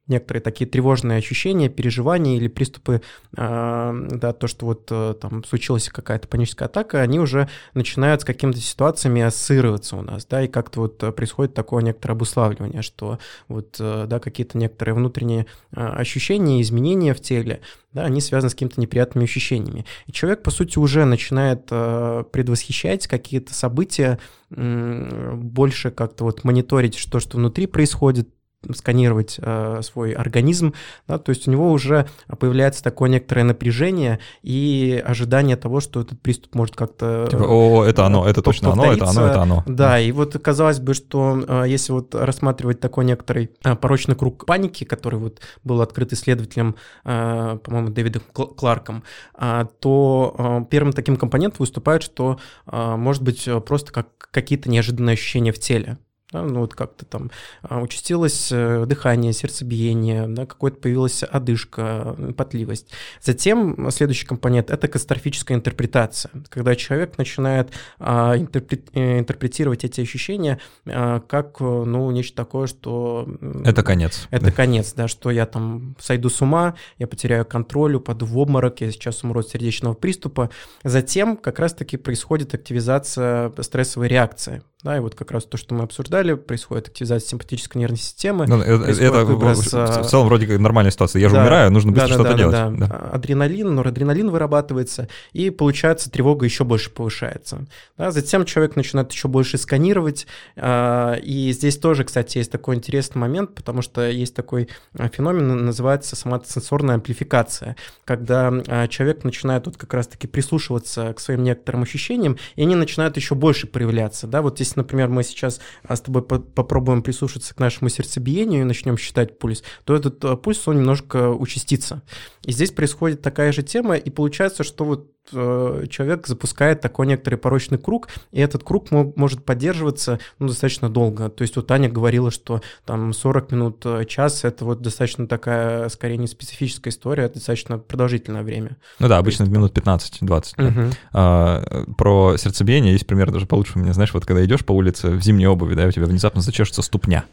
некоторые такие тревожные ощущения, переживания или приступы, да, то, что вот там случилась какая-то паническая атака, они уже начинают с какими-то ситуациями ассоциироваться у нас, да, и как-то вот происходит такое некоторое обуславливание, что вот, да, какие-то некоторые внутренние ощущения, изменения в теле, да, они связаны с какими-то неприятными ощущениями. И человек, по сути, уже начинает э, предвосхищать какие-то события, э, больше как-то вот мониторить что, что внутри происходит, сканировать э, свой организм, да, то есть у него уже появляется такое некоторое напряжение и ожидание того, что этот приступ может как-то... Типа, о, это оно, это точно оно, это оно, это оно. Да, и вот казалось бы, что э, если вот рассматривать такой некоторый э, порочный круг паники, который вот был открыт исследователем, э, по-моему, Дэвидом Кларком, э, то э, первым таким компонентом выступает, что э, может быть просто как какие-то неожиданные ощущения в теле. Да, ну вот как-то там а, участилось э, дыхание, сердцебиение, да, какой-то появилась одышка, потливость. Затем следующий компонент – это катастрофическая интерпретация, когда человек начинает а, интерпрет, э, интерпретировать эти ощущения а, как, ну, нечто такое, что… Это конец. Это конец, да, что я там сойду с ума, я потеряю контроль, упаду в обморок, я сейчас умру от сердечного приступа. Затем как раз-таки происходит активизация стрессовой реакции, да, и вот как раз то, что мы обсуждали, происходит активизация симпатической нервной системы. Ну, это выброс, в, в целом вроде как нормальная ситуация. Я же да, умираю, нужно быстро да, что-то да, делать. Да, да. Да. Адреналин, норадреналин вырабатывается, и получается тревога еще больше повышается. Да, затем человек начинает еще больше сканировать, а, и здесь тоже, кстати, есть такой интересный момент, потому что есть такой а, феномен, называется соматосенсорная амплификация, когда а, человек начинает вот как раз-таки прислушиваться к своим некоторым ощущениям, и они начинают еще больше проявляться. Да, вот здесь если, например, мы сейчас а, с тобой попробуем прислушаться к нашему сердцебиению и начнем считать пульс, то этот а, пульс, он немножко участится. И здесь происходит такая же тема, и получается, что вот Э, человек запускает такой некоторый порочный круг, и этот круг может поддерживаться ну, достаточно долго. То есть вот Таня говорила, что там 40 минут, э, час – это вот достаточно такая, скорее, не специфическая история, это достаточно продолжительное время. Ну да, обычно есть... минут 15-20. Угу. А, про сердцебиение есть пример даже получше у меня. Знаешь, вот когда идешь по улице в зимней обуви, да, у тебя внезапно зачешется ступня.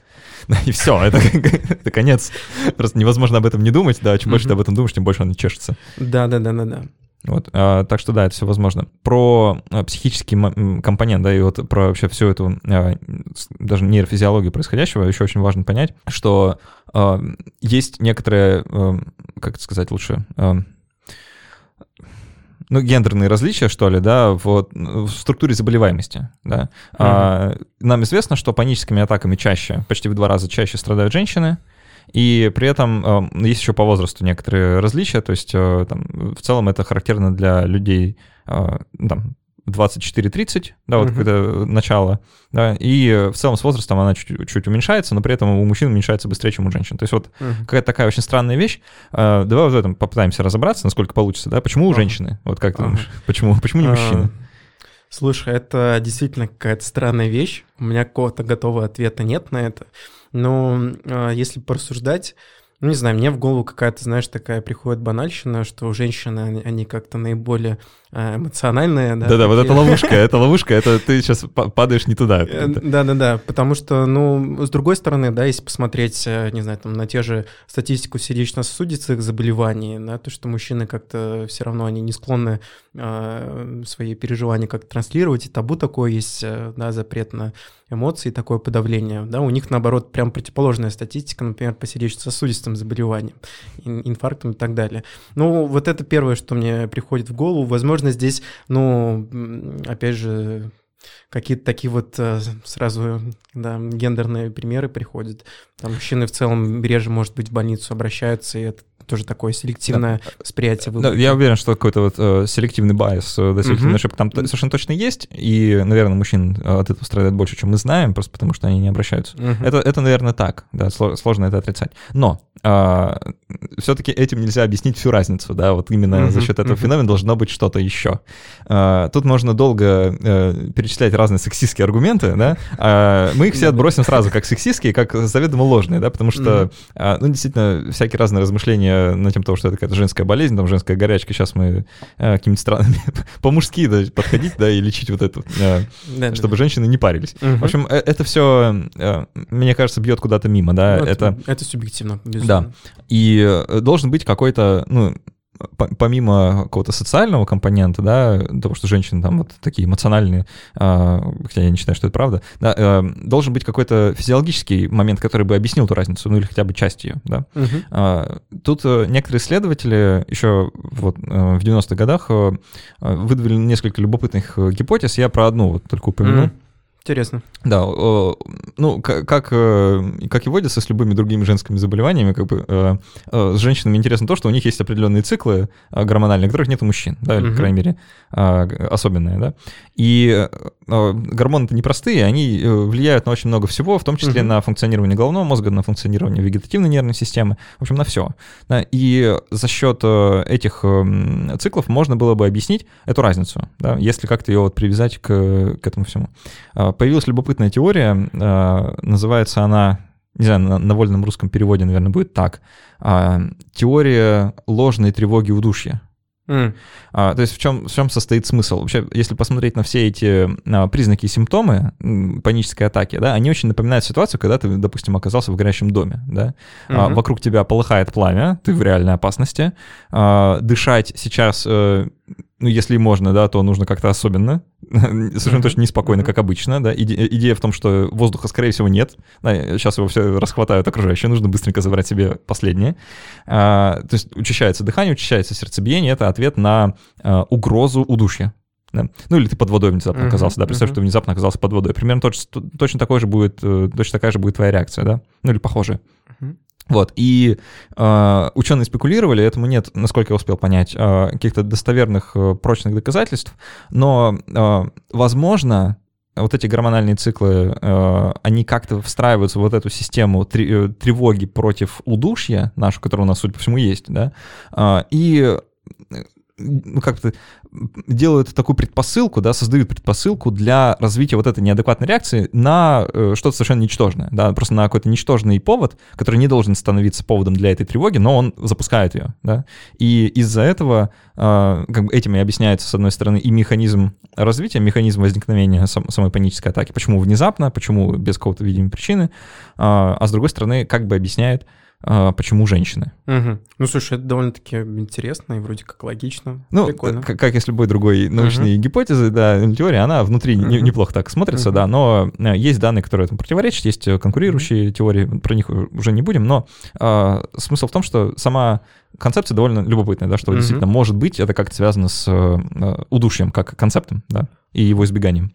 и все, это, это конец. Просто невозможно об этом не думать, да, чем больше ты об этом думаешь, тем больше он чешется. Да, да, да, да, да. Вот, а, так что да, это все возможно. Про а, психический компонент, да, и вот про вообще всю эту а, даже нейрофизиологию происходящего еще очень важно понять, что а, есть некоторые, а, как это сказать лучше, а, ну, гендерные различия, что ли, да, в, в структуре заболеваемости, да. Mm-hmm. А, нам известно, что паническими атаками чаще, почти в два раза чаще страдают женщины, И при этом э, есть еще по возрасту некоторые различия, то есть э, там, в целом это характерно для людей э, там, 24-30, да, вот uh-huh. когда начало, да, и в целом с возрастом она чуть, чуть уменьшается, но при этом у мужчин уменьшается быстрее, чем у женщин. То есть вот uh-huh. какая-то такая очень странная вещь. А, давай вот в этом попытаемся разобраться, насколько получится, да, почему у uh-huh. женщины? Вот как ты uh-huh. думаешь, почему, почему не мужчины? Uh-huh. Слушай, это действительно какая-то странная вещь. У меня какого-то готового ответа нет на это. Но э, если порассуждать, ну, не знаю, мне в голову какая-то, знаешь, такая приходит банальщина, что женщины, они, как-то наиболее э, эмоциональные. Да, Да-да, вот это ловушка, это ловушка, это ты сейчас падаешь не туда. Э, да-да-да, потому что, ну, с другой стороны, да, если посмотреть, э, не знаю, там, на те же статистику сердечно-сосудистых заболеваний, да, то, что мужчины как-то все равно, они не склонны э, свои переживания как-то транслировать, и табу такое есть, да, запрет на эмоции, такое подавление, да, у них, наоборот, прям противоположная статистика, например, по сердечно-сосудистым заболеваниям, инфарктам и так далее. Ну, вот это первое, что мне приходит в голову. Возможно, здесь, ну, опять же, какие-то такие вот э, сразу да, гендерные примеры приходят. Там мужчины в целом реже, может быть, в больницу обращаются, и это тоже такое селективное да. восприятие Да, я уверен, что какой-то вот э, селективный байс, э, да, селективная угу. ошибка там совершенно точно есть, и, наверное, мужчин э, от этого страдает больше, чем мы знаем, просто потому что они не обращаются. Угу. Это, это, наверное, так, да, сложно это отрицать. Но э, все-таки этим нельзя объяснить всю разницу, да, вот именно угу. за счет этого угу. феномена должно быть что-то еще. Э, тут можно долго э, перечислять разные сексистские аргументы, да, э, мы их все отбросим сразу как сексистские, как заведомо ложные, да, потому что, э, ну, действительно, всякие разные размышления на тему того, что это какая-то женская болезнь, там женская горячка, сейчас мы э, какими-то странами по-мужски да, подходить, да, и лечить вот эту, э, чтобы женщины не парились. В общем, э, это все, э, мне кажется, бьет куда-то мимо, да. Это, это субъективно, безусловно. Да. И э, должен быть какой-то, ну, помимо какого-то социального компонента, да, того, что женщины там вот такие эмоциональные, э, хотя я не считаю, что это правда, да, э, должен быть какой-то физиологический момент, который бы объяснил эту разницу, ну или хотя бы часть ее, да. Угу. Э, тут некоторые исследователи еще вот в 90-х годах выдвинули несколько любопытных гипотез, я про одну вот только упомяну. Угу. Интересно. Да, ну, как, как э, и водится с любыми другими женскими заболеваниями, как бы э, э, с женщинами интересно то, что у них есть определенные циклы гормональные, которых нет у мужчин, да, или, угу. по крайней мере, особенные, да. И гормоны-то непростые, они влияют на очень много всего, в том числе угу. на функционирование головного мозга, на функционирование вегетативной нервной системы, в общем, на все. И за счет этих циклов можно было бы объяснить эту разницу, да, если как-то ее вот привязать к, к этому всему появилась любопытная теория, э, называется она, не знаю, на, на вольном русском переводе, наверное, будет так, а, теория ложной тревоги удушья. Mm. А, то есть в чем, в чем состоит смысл? Вообще, если посмотреть на все эти а, признаки и симптомы панической атаки, да, они очень напоминают ситуацию, когда ты, допустим, оказался в горящем доме, да, mm-hmm. а, вокруг тебя полыхает пламя, ты в реальной опасности, а, дышать сейчас э, ну, если можно, да, то нужно как-то особенно, совершенно точно неспокойно, как обычно, да, Иде- идея в том, что воздуха, скорее всего, нет, да, сейчас его все расхватают окружающие, нужно быстренько забрать себе последнее, а, то есть учащается дыхание, учащается сердцебиение, это ответ на а, угрозу удушья, да. Ну или ты под водой внезапно uh-huh, оказался, да, представь, uh-huh. что ты внезапно оказался под водой. Примерно точно, точно такой же будет, э, точно такая же будет твоя реакция, да, ну или похожая. Uh-huh. Вот, и э, ученые спекулировали, этому нет, насколько я успел понять, э, каких-то достоверных э, прочных доказательств, но, э, возможно, вот эти гормональные циклы, э, они как-то встраиваются в вот эту систему э, тревоги против удушья, нашу, которая у нас, судя по всему, есть, да, э, и ну, как-то делают такую предпосылку, да, создают предпосылку для развития вот этой неадекватной реакции на э, что-то совершенно ничтожное, да, просто на какой-то ничтожный повод, который не должен становиться поводом для этой тревоги, но он запускает ее, да, и из-за этого э, как бы этим и объясняется, с одной стороны, и механизм развития, механизм возникновения сам, самой панической атаки, почему внезапно, почему без какого-то видимой причины, э, а с другой стороны, как бы объясняет почему женщины. Угу. Ну, слушай, это довольно-таки интересно и вроде как логично. Ну, Прикольно. Как, как и с любой другой научной угу. гипотезы, да, теория, она внутри угу. не, неплохо так смотрится, угу. да, но э, есть данные, которые этому противоречат, есть э, конкурирующие угу. теории, про них уже не будем, но а, смысл в том, что сама концепция довольно любопытная, да, что угу. действительно может быть это как-то связано с а, удушьем как концептом, да, и его избеганием.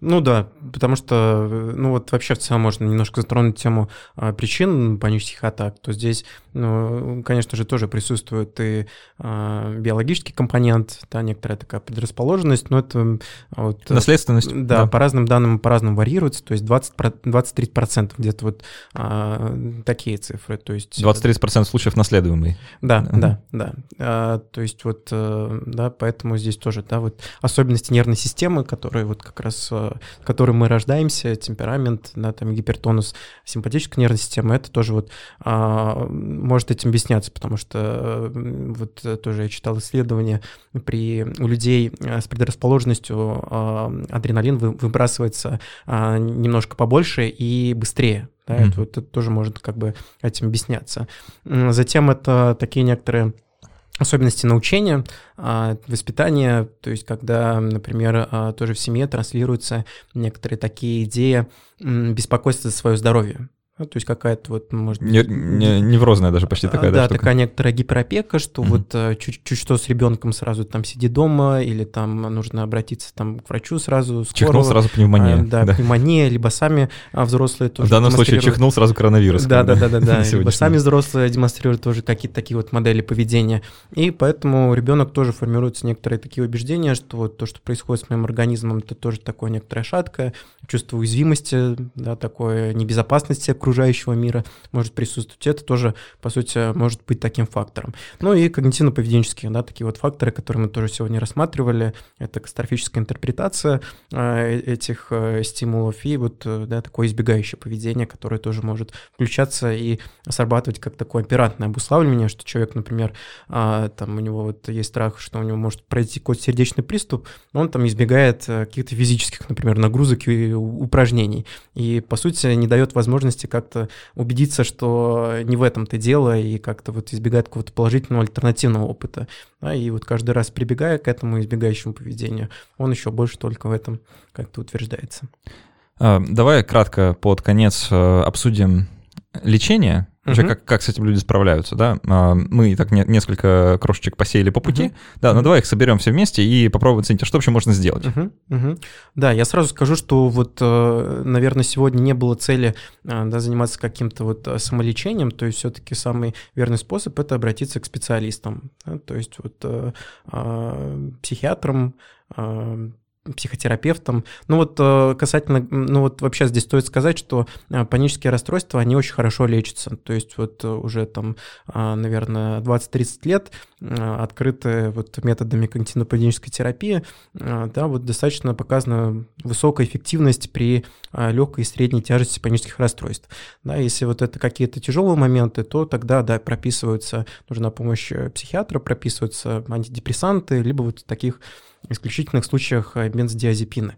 Ну да, потому что, ну вот вообще в целом можно немножко затронуть тему а, причин панических атак, то здесь, ну, конечно же, тоже присутствует и а, биологический компонент, да, некоторая такая предрасположенность, но это вот... Наследственность. Да, да. по разным данным по-разному варьируется, то есть 20, 23% где-то вот а, такие цифры, то есть... 20-30% случаев наследуемый. Да, uh-huh. да, да. А, то есть вот, э, да, поэтому здесь тоже, да, вот особенности нервной системы, которые вот как раз э, которым мы рождаемся, темперамент, да, там гипертонус симпатической нервной системы, это тоже вот а, может этим объясняться, потому что вот тоже я читал исследования, при у людей э, с предрасположенностью а, адреналин выбрасывается а, немножко побольше и быстрее. Да, mm-hmm. это, это тоже может как бы этим объясняться. Затем это такие некоторые особенности научения, а, воспитания, то есть когда, например, а, тоже в семье транслируются некоторые такие идеи беспокойства за свое здоровье. Ну, то есть какая-то вот, может не, не, неврозная даже почти такая да, да, такая некоторая гиперопека, что mm-hmm. вот э, чуть, чуть что с ребенком сразу там сиди дома, или там нужно обратиться там к врачу сразу, скорого. Чихнул сразу пневмония. А, да, да, пневмония, либо сами а, взрослые тоже В данном случае чихнул сразу коронавирус. Да, да, да, да, да. Либо сами взрослые демонстрируют тоже какие-то такие вот модели поведения. И поэтому ребенок тоже формируются некоторые такие убеждения, что вот то, что происходит с моим организмом, это тоже такое некоторое шаткое, чувство уязвимости, да, такое небезопасности окружающего мира может присутствовать. Это тоже, по сути, может быть таким фактором. Ну и когнитивно-поведенческие, да, такие вот факторы, которые мы тоже сегодня рассматривали, это катастрофическая интерпретация э, этих э, стимулов и вот, э, да, такое избегающее поведение, которое тоже может включаться и срабатывать как такое оперантное обуславливание, что человек, например, там у него вот есть страх, что у него может пройти какой-то сердечный приступ, он там избегает каких-то физических, например, нагрузок и упражнений. И, по сути, не дает возможности как-то убедиться, что не в этом-то дело, и как-то вот избегает какого-то положительного альтернативного опыта. Да, и вот каждый раз прибегая к этому избегающему поведению, он еще больше только в этом как-то утверждается. А, давай кратко под конец э, обсудим лечение Вообще, как, как с этим люди справляются, да? А, мы так не, несколько крошечек посеяли по пути, uh-huh. да, но uh-huh. давай их соберем все вместе и попробуем оценить, а что вообще можно сделать. Uh-huh. Uh-huh. Да, я сразу скажу, что вот, э, наверное, сегодня не было цели э, да, заниматься каким-то вот э, самолечением, то есть все-таки самый верный способ — это обратиться к специалистам, да? то есть вот психиатрам, психотерапевтом. Ну вот э, касательно, ну вот вообще здесь стоит сказать, что э, панические расстройства, они очень хорошо лечатся. То есть вот э, уже там, наверное, 20-30 лет открыты вот методами когнитивно-поведенческой терапии, да, вот достаточно показана высокая эффективность при легкой и средней тяжести панических расстройств. Да, если вот это какие-то тяжелые моменты, то тогда, да, прописываются, нужна помощь психиатра, прописываются антидепрессанты, либо вот таких исключительных случаях э, бензодиазепины.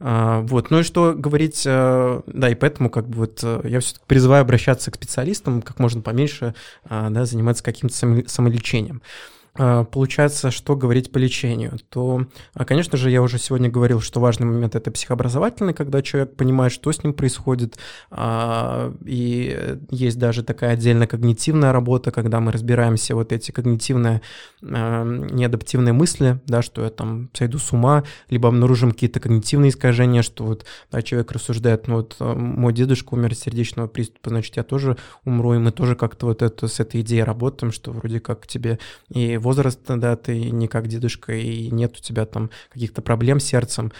А, вот, ну и что говорить, э, да, и поэтому как бы вот э, я все-таки призываю обращаться к специалистам, как можно поменьше, да, заниматься каким-то самолечением. А, получается, что говорить по лечению, то, а, конечно же, я уже сегодня говорил, что важный момент это психообразовательный, когда человек понимает, что с ним происходит, а, и есть даже такая отдельная когнитивная работа, когда мы разбираем все вот эти когнитивные неадаптивные мысли, да, что я там сойду с ума, либо обнаружим какие-то когнитивные искажения, что вот да, человек рассуждает, ну вот мой дедушка умер от сердечного приступа, значит, я тоже умру, и мы тоже как-то вот это, с этой идеей работаем, что вроде как тебе и возраст, да, ты не как дедушка, и нет у тебя там каких-то проблем с сердцем.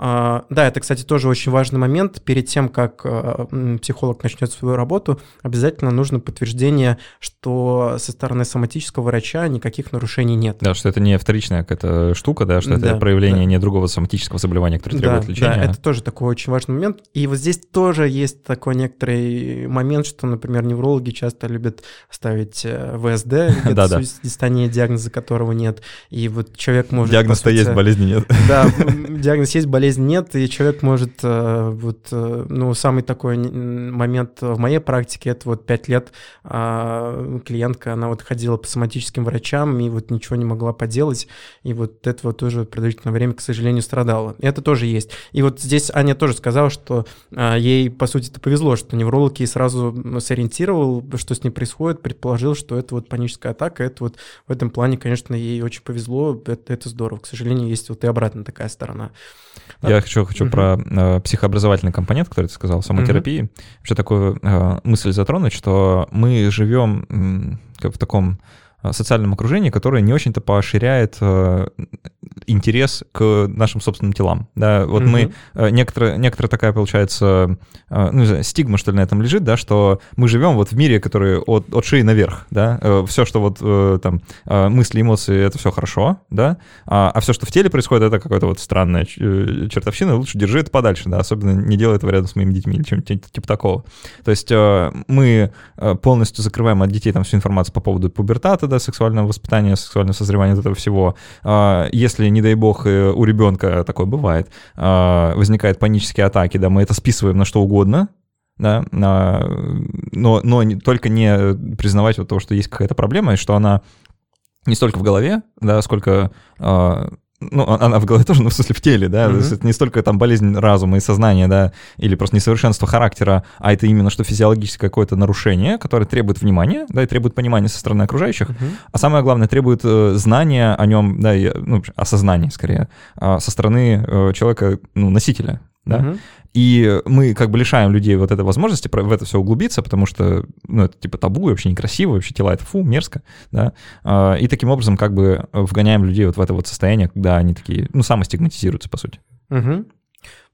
А, да, это, кстати, тоже очень важный момент. Перед тем, как а, психолог начнет свою работу, обязательно нужно подтверждение, что со стороны соматического врача никаких нарушений нет. Да, что это не вторичная какая-то штука, да, что это да, проявление да. не другого соматического заболевания, которое требует да, лечения. Да, это тоже такой очень важный момент. И вот здесь тоже есть такой некоторый момент, что, например, неврологи часто любят ставить э, ВСД, да. дистония, диагноза которого нет. И вот человек может... Диагноз-то есть, болезни нет. Да, диагноз есть, болезнь болезни нет, и человек может, э, вот, э, ну, самый такой момент в моей практике, это вот пять лет а, клиентка, она вот ходила по соматическим врачам и вот ничего не могла поделать, и вот это вот тоже продолжительное время, к сожалению, страдала. Это тоже есть. И вот здесь Аня тоже сказала, что а, ей, по сути, это повезло, что невролог ей сразу сориентировал, что с ней происходит, предположил, что это вот паническая атака, это вот в этом плане, конечно, ей очень повезло, это, это здорово. К сожалению, есть вот и обратная такая сторона. Я еще хочу угу. про э, психообразовательный компонент, который ты сказал, самотерапии. Угу. Вообще такую э, мысль затронуть, что мы живем э, в таком социальном окружении, которое не очень-то поощряет э, интерес к нашим собственным телам. Да, вот mm-hmm. мы, э, некоторая, некоторая такая, получается, э, ну, знаю, стигма, что ли, на этом лежит, да, что мы живем вот в мире, который от, от шеи наверх, да, э, все, что вот э, там э, мысли, эмоции, это все хорошо, да, а, а все, что в теле происходит, это какая-то вот странная э, чертовщина, лучше держи это подальше, да, особенно не делай этого рядом с моими детьми или чем-то типа такого. То есть э, мы э, полностью закрываем от детей там всю информацию по поводу пубертата, да, сексуального воспитания, сексуального созревания этого всего. А, если, не дай бог, э, у ребенка такое бывает, а, возникают панические атаки, да, мы это списываем на что угодно, да, но, но только не признавать вот того, что есть какая-то проблема, и что она не столько в голове, да, сколько а, ну, а, она в голове тоже, ну, в смысле, в теле, да, mm-hmm. то есть это не столько там болезнь разума и сознания, да, или просто несовершенство характера, а это именно что физиологическое какое-то нарушение, которое требует внимания, да, и требует понимания со стороны окружающих, mm-hmm. а самое главное, требует э, знания о нем, да, и, ну, осознания, скорее, э, со стороны э, человека, ну, носителя, да, mm-hmm. И мы как бы лишаем людей вот этой возможности в это все углубиться, потому что, ну, это типа табу, вообще некрасиво, вообще тела это фу, мерзко, да. А, и таким образом как бы вгоняем людей вот в это вот состояние, когда они такие, ну, самостигматизируются, по сути. Угу.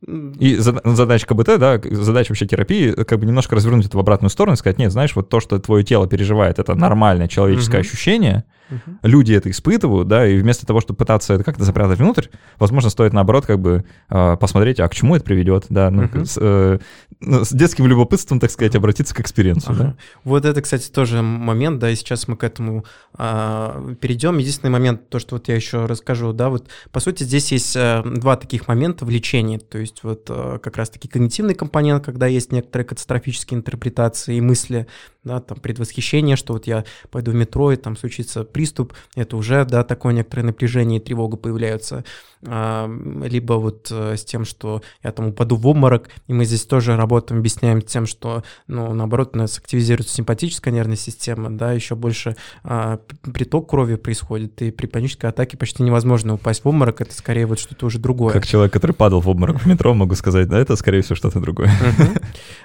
И задача КБТ, да, задача вообще терапии, как бы немножко развернуть это в обратную сторону и сказать, нет, знаешь, вот то, что твое тело переживает, это нормальное человеческое угу. ощущение, угу. люди это испытывают, да, и вместо того, чтобы пытаться это как-то запрятать внутрь, возможно, стоит наоборот как бы э, посмотреть, а к чему это приведет, да, ну, угу. с, э, ну, с детским любопытством, так сказать, обратиться к experience у, ага. да. Вот это, кстати, тоже момент, да, и сейчас мы к этому э, перейдем. Единственный момент, то, что вот я еще расскажу, да, вот по сути здесь есть э, два таких момента в лечении, то есть есть вот э, как раз-таки когнитивный компонент, когда есть некоторые катастрофические интерпретации и мысли, да, там предвосхищение, что вот я пойду в метро, и там случится приступ, это уже, да, такое некоторое напряжение и тревога появляются. А, либо вот э, с тем, что я там упаду в обморок, и мы здесь тоже работаем, объясняем тем, что, ну, наоборот, у нас активизируется симпатическая нервная система, да, еще больше а, приток крови происходит, и при панической атаке почти невозможно упасть в обморок, это скорее вот что-то уже другое. Как человек, который падал в обморок в метро, могу сказать, да, это скорее всего что-то другое.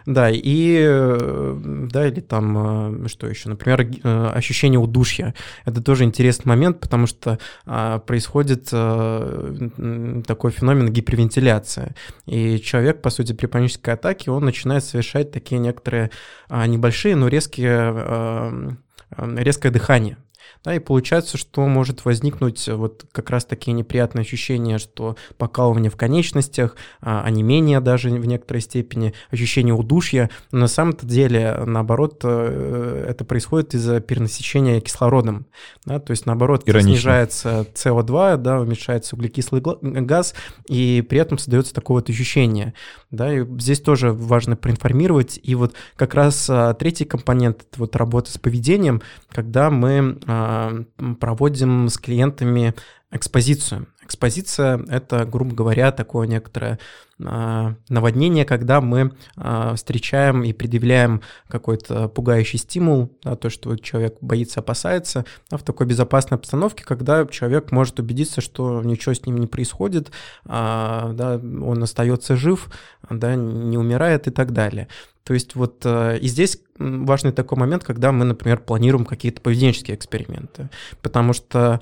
Да, и, э, да, или там, э, что еще, например, ощущение удушья, это тоже интересный момент, потому что а, происходит такой феномен гипервентиляция. И человек, по сути, при панической атаке, он начинает совершать такие некоторые а, небольшие, но резкие, резкое дыхание. Да, и получается, что может возникнуть вот как раз такие неприятные ощущения, что покалывание в конечностях, а, онемение даже в некоторой степени, ощущение удушья. Но на самом-то деле, наоборот, э, это происходит из-за перенасыщения кислородом. Да, то есть, наоборот, Иронично. снижается СО2, да, уменьшается углекислый газ, и при этом создается такое вот ощущение. Да, и здесь тоже важно проинформировать. И вот как раз а, третий компонент — вот работа с поведением, когда мы а, проводим с клиентами экспозицию. Экспозиция — это, грубо говоря, такое некоторое а, наводнение, когда мы а, встречаем и предъявляем какой-то пугающий стимул, да, то, что человек боится, опасается, а в такой безопасной обстановке, когда человек может убедиться, что ничего с ним не происходит, да, он остается жив, да, не умирает и так далее. То есть вот и здесь важный такой момент, когда мы, например, планируем какие-то поведенческие эксперименты, потому что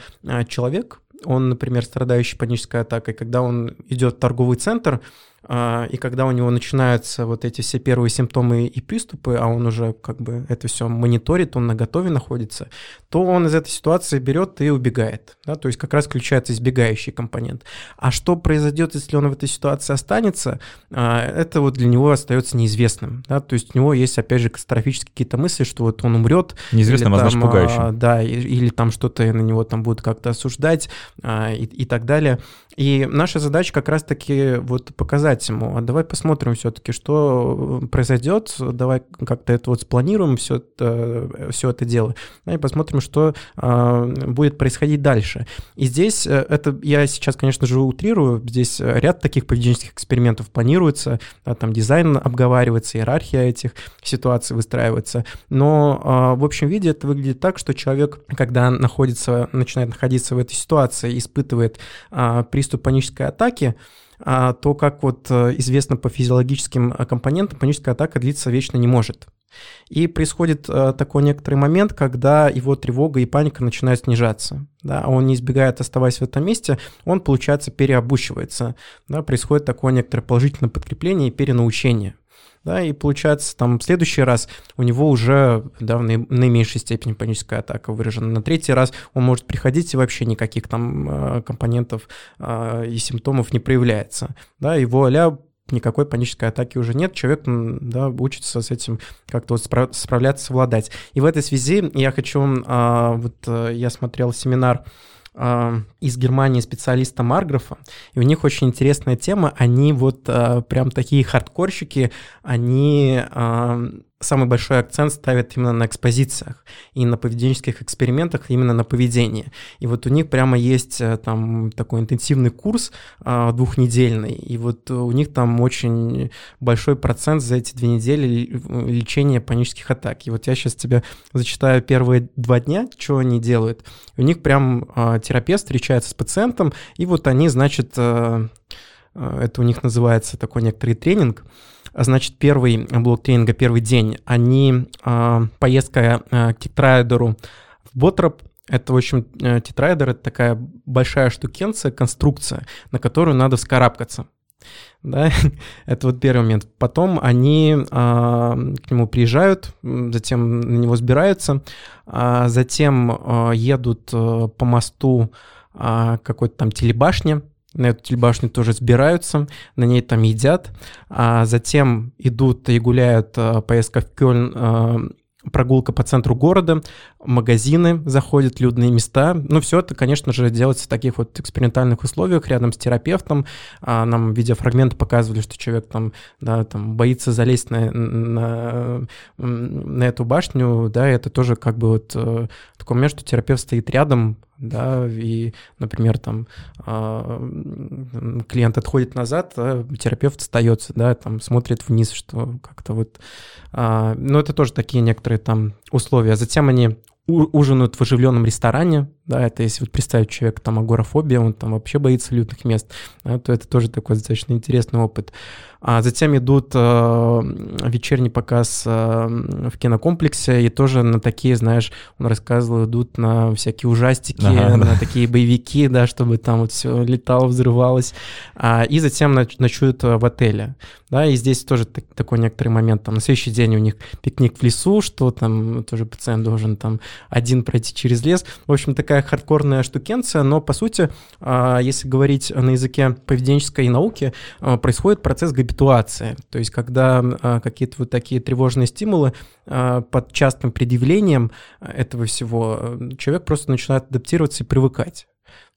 человек, он, например, страдающий панической атакой, когда он идет в торговый центр, и когда у него начинаются вот эти все первые симптомы и приступы, а он уже как бы это все мониторит, он на готове находится, то он из этой ситуации берет и убегает. Да? То есть как раз включается избегающий компонент. А что произойдет, если он в этой ситуации останется, а, это вот для него остается неизвестным. Да? То есть у него есть, опять же, катастрофические какие-то мысли, что вот он умрет. Неизвестным, а значит пугающим. Да, или, или там что-то на него там будут как-то осуждать и, и так далее. И наша задача как раз-таки вот показать ему, а давай посмотрим все-таки, что э, произойдет, давай как-то это вот спланируем, все это, все это дело, да, и посмотрим, что э, будет происходить дальше. И здесь, э, это я сейчас, конечно же, утрирую, здесь ряд таких поведенческих экспериментов планируется, там дизайн обговаривается, иерархия этих ситуаций выстраивается, но в общем виде это выглядит так, что человек, когда находится, начинает находиться в этой ситуации, испытывает приступ панической атаки, то, как вот э, известно по физиологическим э, компонентам, паническая атака длиться вечно не может. И происходит э, такой некоторый момент, когда его тревога и паника начинают снижаться. Да, а он не избегает, оставаясь в этом месте, он, получается, переобучивается. Да, происходит такое некоторое положительное подкрепление и перенаучение. Да, и получается, там в следующий раз у него уже да, в наименьшей степени паническая атака выражена. На третий раз он может приходить и вообще никаких там э, компонентов э, и симптомов не проявляется. Да, его а никакой панической атаки уже нет, человек да, учится с этим как-то вот справ- справляться, совладать. И в этой связи я хочу, а, вот э, я смотрел семинар из Германии специалиста Марграфа, и у них очень интересная тема, они вот а, прям такие хардкорщики, они самый большой акцент ставят именно на экспозициях и на поведенческих экспериментах именно на поведение. И вот у них прямо есть э, там такой интенсивный курс а, двухнедельный, и вот у них там очень большой процент за эти две недели лечения панических атак. И вот я сейчас тебе зачитаю первые два дня, что они делают. У них прям а, терапевт встречается с пациентом, и вот они, значит, это у них называется такой некоторый тренинг, Значит, первый блок тренинга, первый день, они э, поездка э, к тетрайдеру в Ботроп, это, в общем, э, тетрайдер — это такая большая штукенция, конструкция, на которую надо вскарабкаться. Да, это вот первый момент. Потом они э, к нему приезжают, затем на него сбираются, э, затем э, едут э, по мосту э, какой-то там телебашни, на эту телебашню тоже сбираются, на ней там едят, а затем идут и гуляют а, поездка в Кёльн, а, прогулка по центру города, магазины заходят, людные места. Ну, все это, конечно же, делается в таких вот экспериментальных условиях, рядом с терапевтом. А нам видеофрагменты показывали, что человек там, да, там боится залезть на, на, на эту башню, да, это тоже как бы вот э, такой момент, что терапевт стоит рядом, да, и, например, там а, клиент отходит назад, а терапевт остается, да, там смотрит вниз, что как-то вот, а, ну, это тоже такие некоторые там условия. Затем они ужинают в оживленном ресторане, да, это если вот представить человека там агорафобия, он там вообще боится людных мест, да, то это тоже такой достаточно интересный опыт. А затем идут э, вечерний показ э, в кинокомплексе, и тоже на такие, знаешь, он рассказывал, идут на всякие ужастики, ага, на да. такие боевики, да, чтобы там вот все летало, взрывалось. А, и затем ночуют в отеле. Да, и здесь тоже так, такой некоторый момент, там на следующий день у них пикник в лесу, что там тоже пациент должен там один пройти через лес. В общем, такая хардкорная штукенция, но по сути, э, если говорить на языке поведенческой науки, э, происходит процесс габитуации. То есть когда э, какие-то вот такие тревожные стимулы под частым предъявлением этого всего, человек просто начинает адаптироваться и привыкать.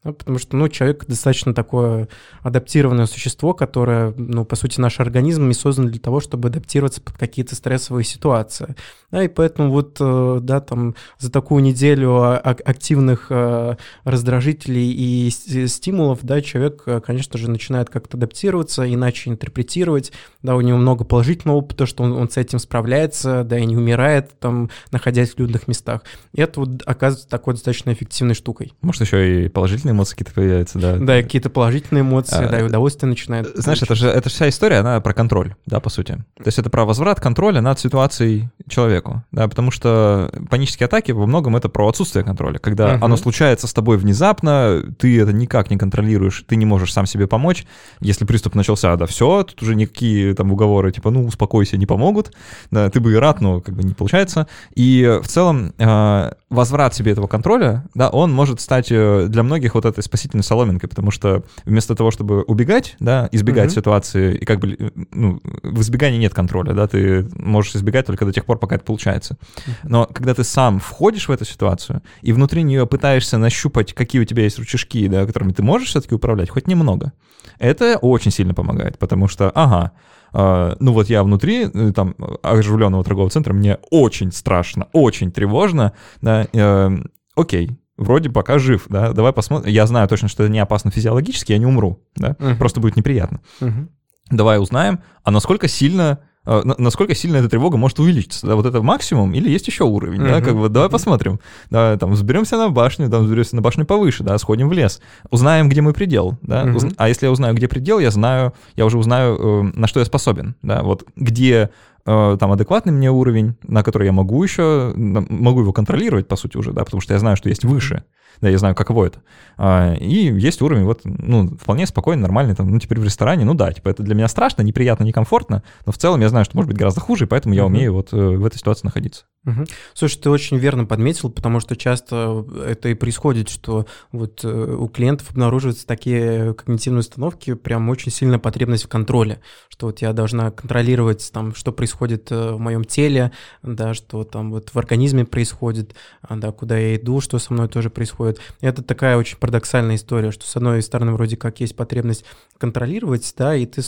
Ну, потому что, ну, человек достаточно такое адаптированное существо, которое, ну, по сути, наш организм не создан для того, чтобы адаптироваться под какие-то стрессовые ситуации. Да, и поэтому вот, э, да, там за такую неделю активных э, раздражителей и стимулов, да, человек, э, конечно же, начинает как-то адаптироваться, иначе интерпретировать, да, у него много положительного опыта, что он, он с этим справляется, да, и не умирает, там, находясь в людных местах. И это вот оказывается такой достаточно эффективной штукой. Может, еще и положительные положительные эмоции какие-то появляются, да. Да, какие-то положительные эмоции, а, да, и удовольствие начинает. Знаешь, это же это вся история, она про контроль, да, по сути. То есть это про возврат контроля над ситуацией человеку, да, потому что панические атаки во многом это про отсутствие контроля. Когда угу. оно случается с тобой внезапно, ты это никак не контролируешь, ты не можешь сам себе помочь. Если приступ начался, да, все, тут уже никакие там уговоры, типа, ну, успокойся, не помогут. Да, ты бы и рад, но как бы не получается. И в целом э, возврат себе этого контроля, да, он может стать э, для многих вот этой спасительной соломинкой, потому что вместо того, чтобы убегать, да, избегать mm-hmm. ситуации, и как бы, ну, в избегании нет контроля, да, ты можешь избегать только до тех пор, пока это получается. Но когда ты сам входишь в эту ситуацию и внутри нее пытаешься нащупать, какие у тебя есть рычажки, да, которыми ты можешь все-таки управлять, хоть немного, это очень сильно помогает, потому что, ага, Uh, ну вот я внутри э, там оживленного торгового центра, мне очень страшно, очень тревожно, да, uh, окей, вроде пока жив, да, давай посмотрим. Я знаю точно, что это не опасно физиологически, я не умру, да, uh-huh. просто будет неприятно. Uh-huh. Давай узнаем, а насколько сильно э, насколько сильно эта тревога может увеличиться. Да, вот это максимум или есть еще уровень, uh-huh. да, как бы давай посмотрим. Да, там взберемся на башню, там взберемся на башню повыше, да, сходим в лес, узнаем, где мой предел, да, uh-huh. Уз... а если я узнаю, где предел, я знаю, я уже узнаю, э, на что я способен, да, вот где там адекватный мне уровень, на который я могу еще, могу его контролировать, по сути, уже, да, потому что я знаю, что есть выше, да, я знаю, каково это. А, и есть уровень, вот, ну, вполне спокойный, нормальный, там, ну, теперь в ресторане, ну да, типа, это для меня страшно, неприятно, некомфортно, но в целом я знаю, что может быть гораздо хуже, и поэтому я умею вот э, в этой ситуации находиться. Угу. Слушай, ты очень верно подметил, потому что часто это и происходит, что вот э, у клиентов обнаруживаются такие когнитивные установки, прям очень сильная потребность в контроле, что вот я должна контролировать там, что происходит э, в моем теле, да, что там вот в организме происходит, а, да, куда я иду, что со мной тоже происходит. И это такая очень парадоксальная история, что с одной стороны вроде как есть потребность контролировать, да, и ты,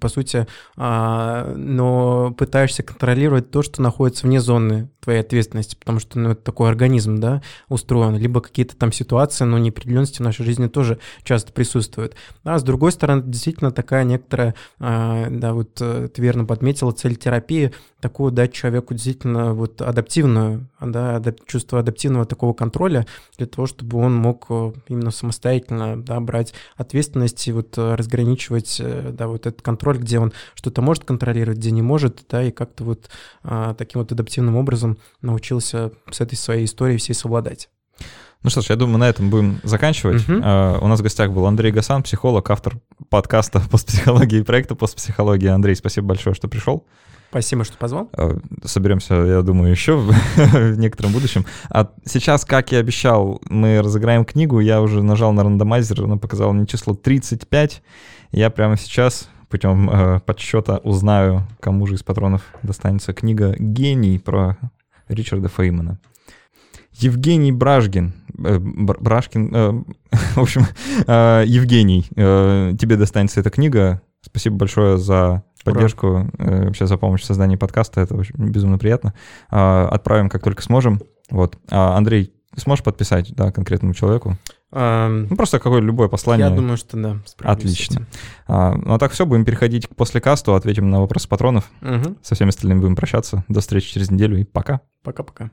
по сути, а, но пытаешься контролировать то, что находится вне зоны твоей ответственности, потому что ну, это такой организм, да, устроен, либо какие-то там ситуации, но неопределенности в нашей жизни тоже часто присутствуют. А с другой стороны, действительно такая некоторая, а, да, вот э, ты верно подметила, цель терапии, такую дать человеку действительно вот адаптивную, да, адап- чувство адаптивного такого контроля для того, чтобы он мог э, именно самостоятельно, да, брать ответственность и вот э, разграничивать, да, вот этот контроль, где он что-то может контролировать, где не может, да, и как-то вот а, таким вот адаптивным образом научился с этой своей историей всей совладать. Ну что ж, я думаю, на этом будем заканчивать. Uh-huh. Uh, у нас в гостях был Андрей Гасан, психолог, автор подкаста постпсихологии и проекта постпсихологии. Андрей, спасибо большое, что пришел. Спасибо, что позвал. Uh, соберемся, я думаю, еще в, некотором будущем. А сейчас, как и обещал, мы разыграем книгу. Я уже нажал на рандомайзер, она показала мне число 35. Я прямо сейчас путем э, подсчета узнаю, кому же из патронов достанется книга «Гений» про Ричарда Феймана. Евгений Бражгин, э, Бражкин, э, в общем, э, Евгений, э, тебе достанется эта книга. Спасибо большое за поддержку, э, вообще за помощь в создании подкаста, это безумно приятно. Э, отправим как только сможем. Вот. А, Андрей, сможешь подписать, да, конкретному человеку? Um, ну, просто какое любое послание. Я думаю, что да. Отлично. А, ну, а так все, будем переходить к послекасту, ответим на вопросы патронов. Угу. Со всеми остальными будем прощаться. До встречи через неделю и пока. Пока-пока.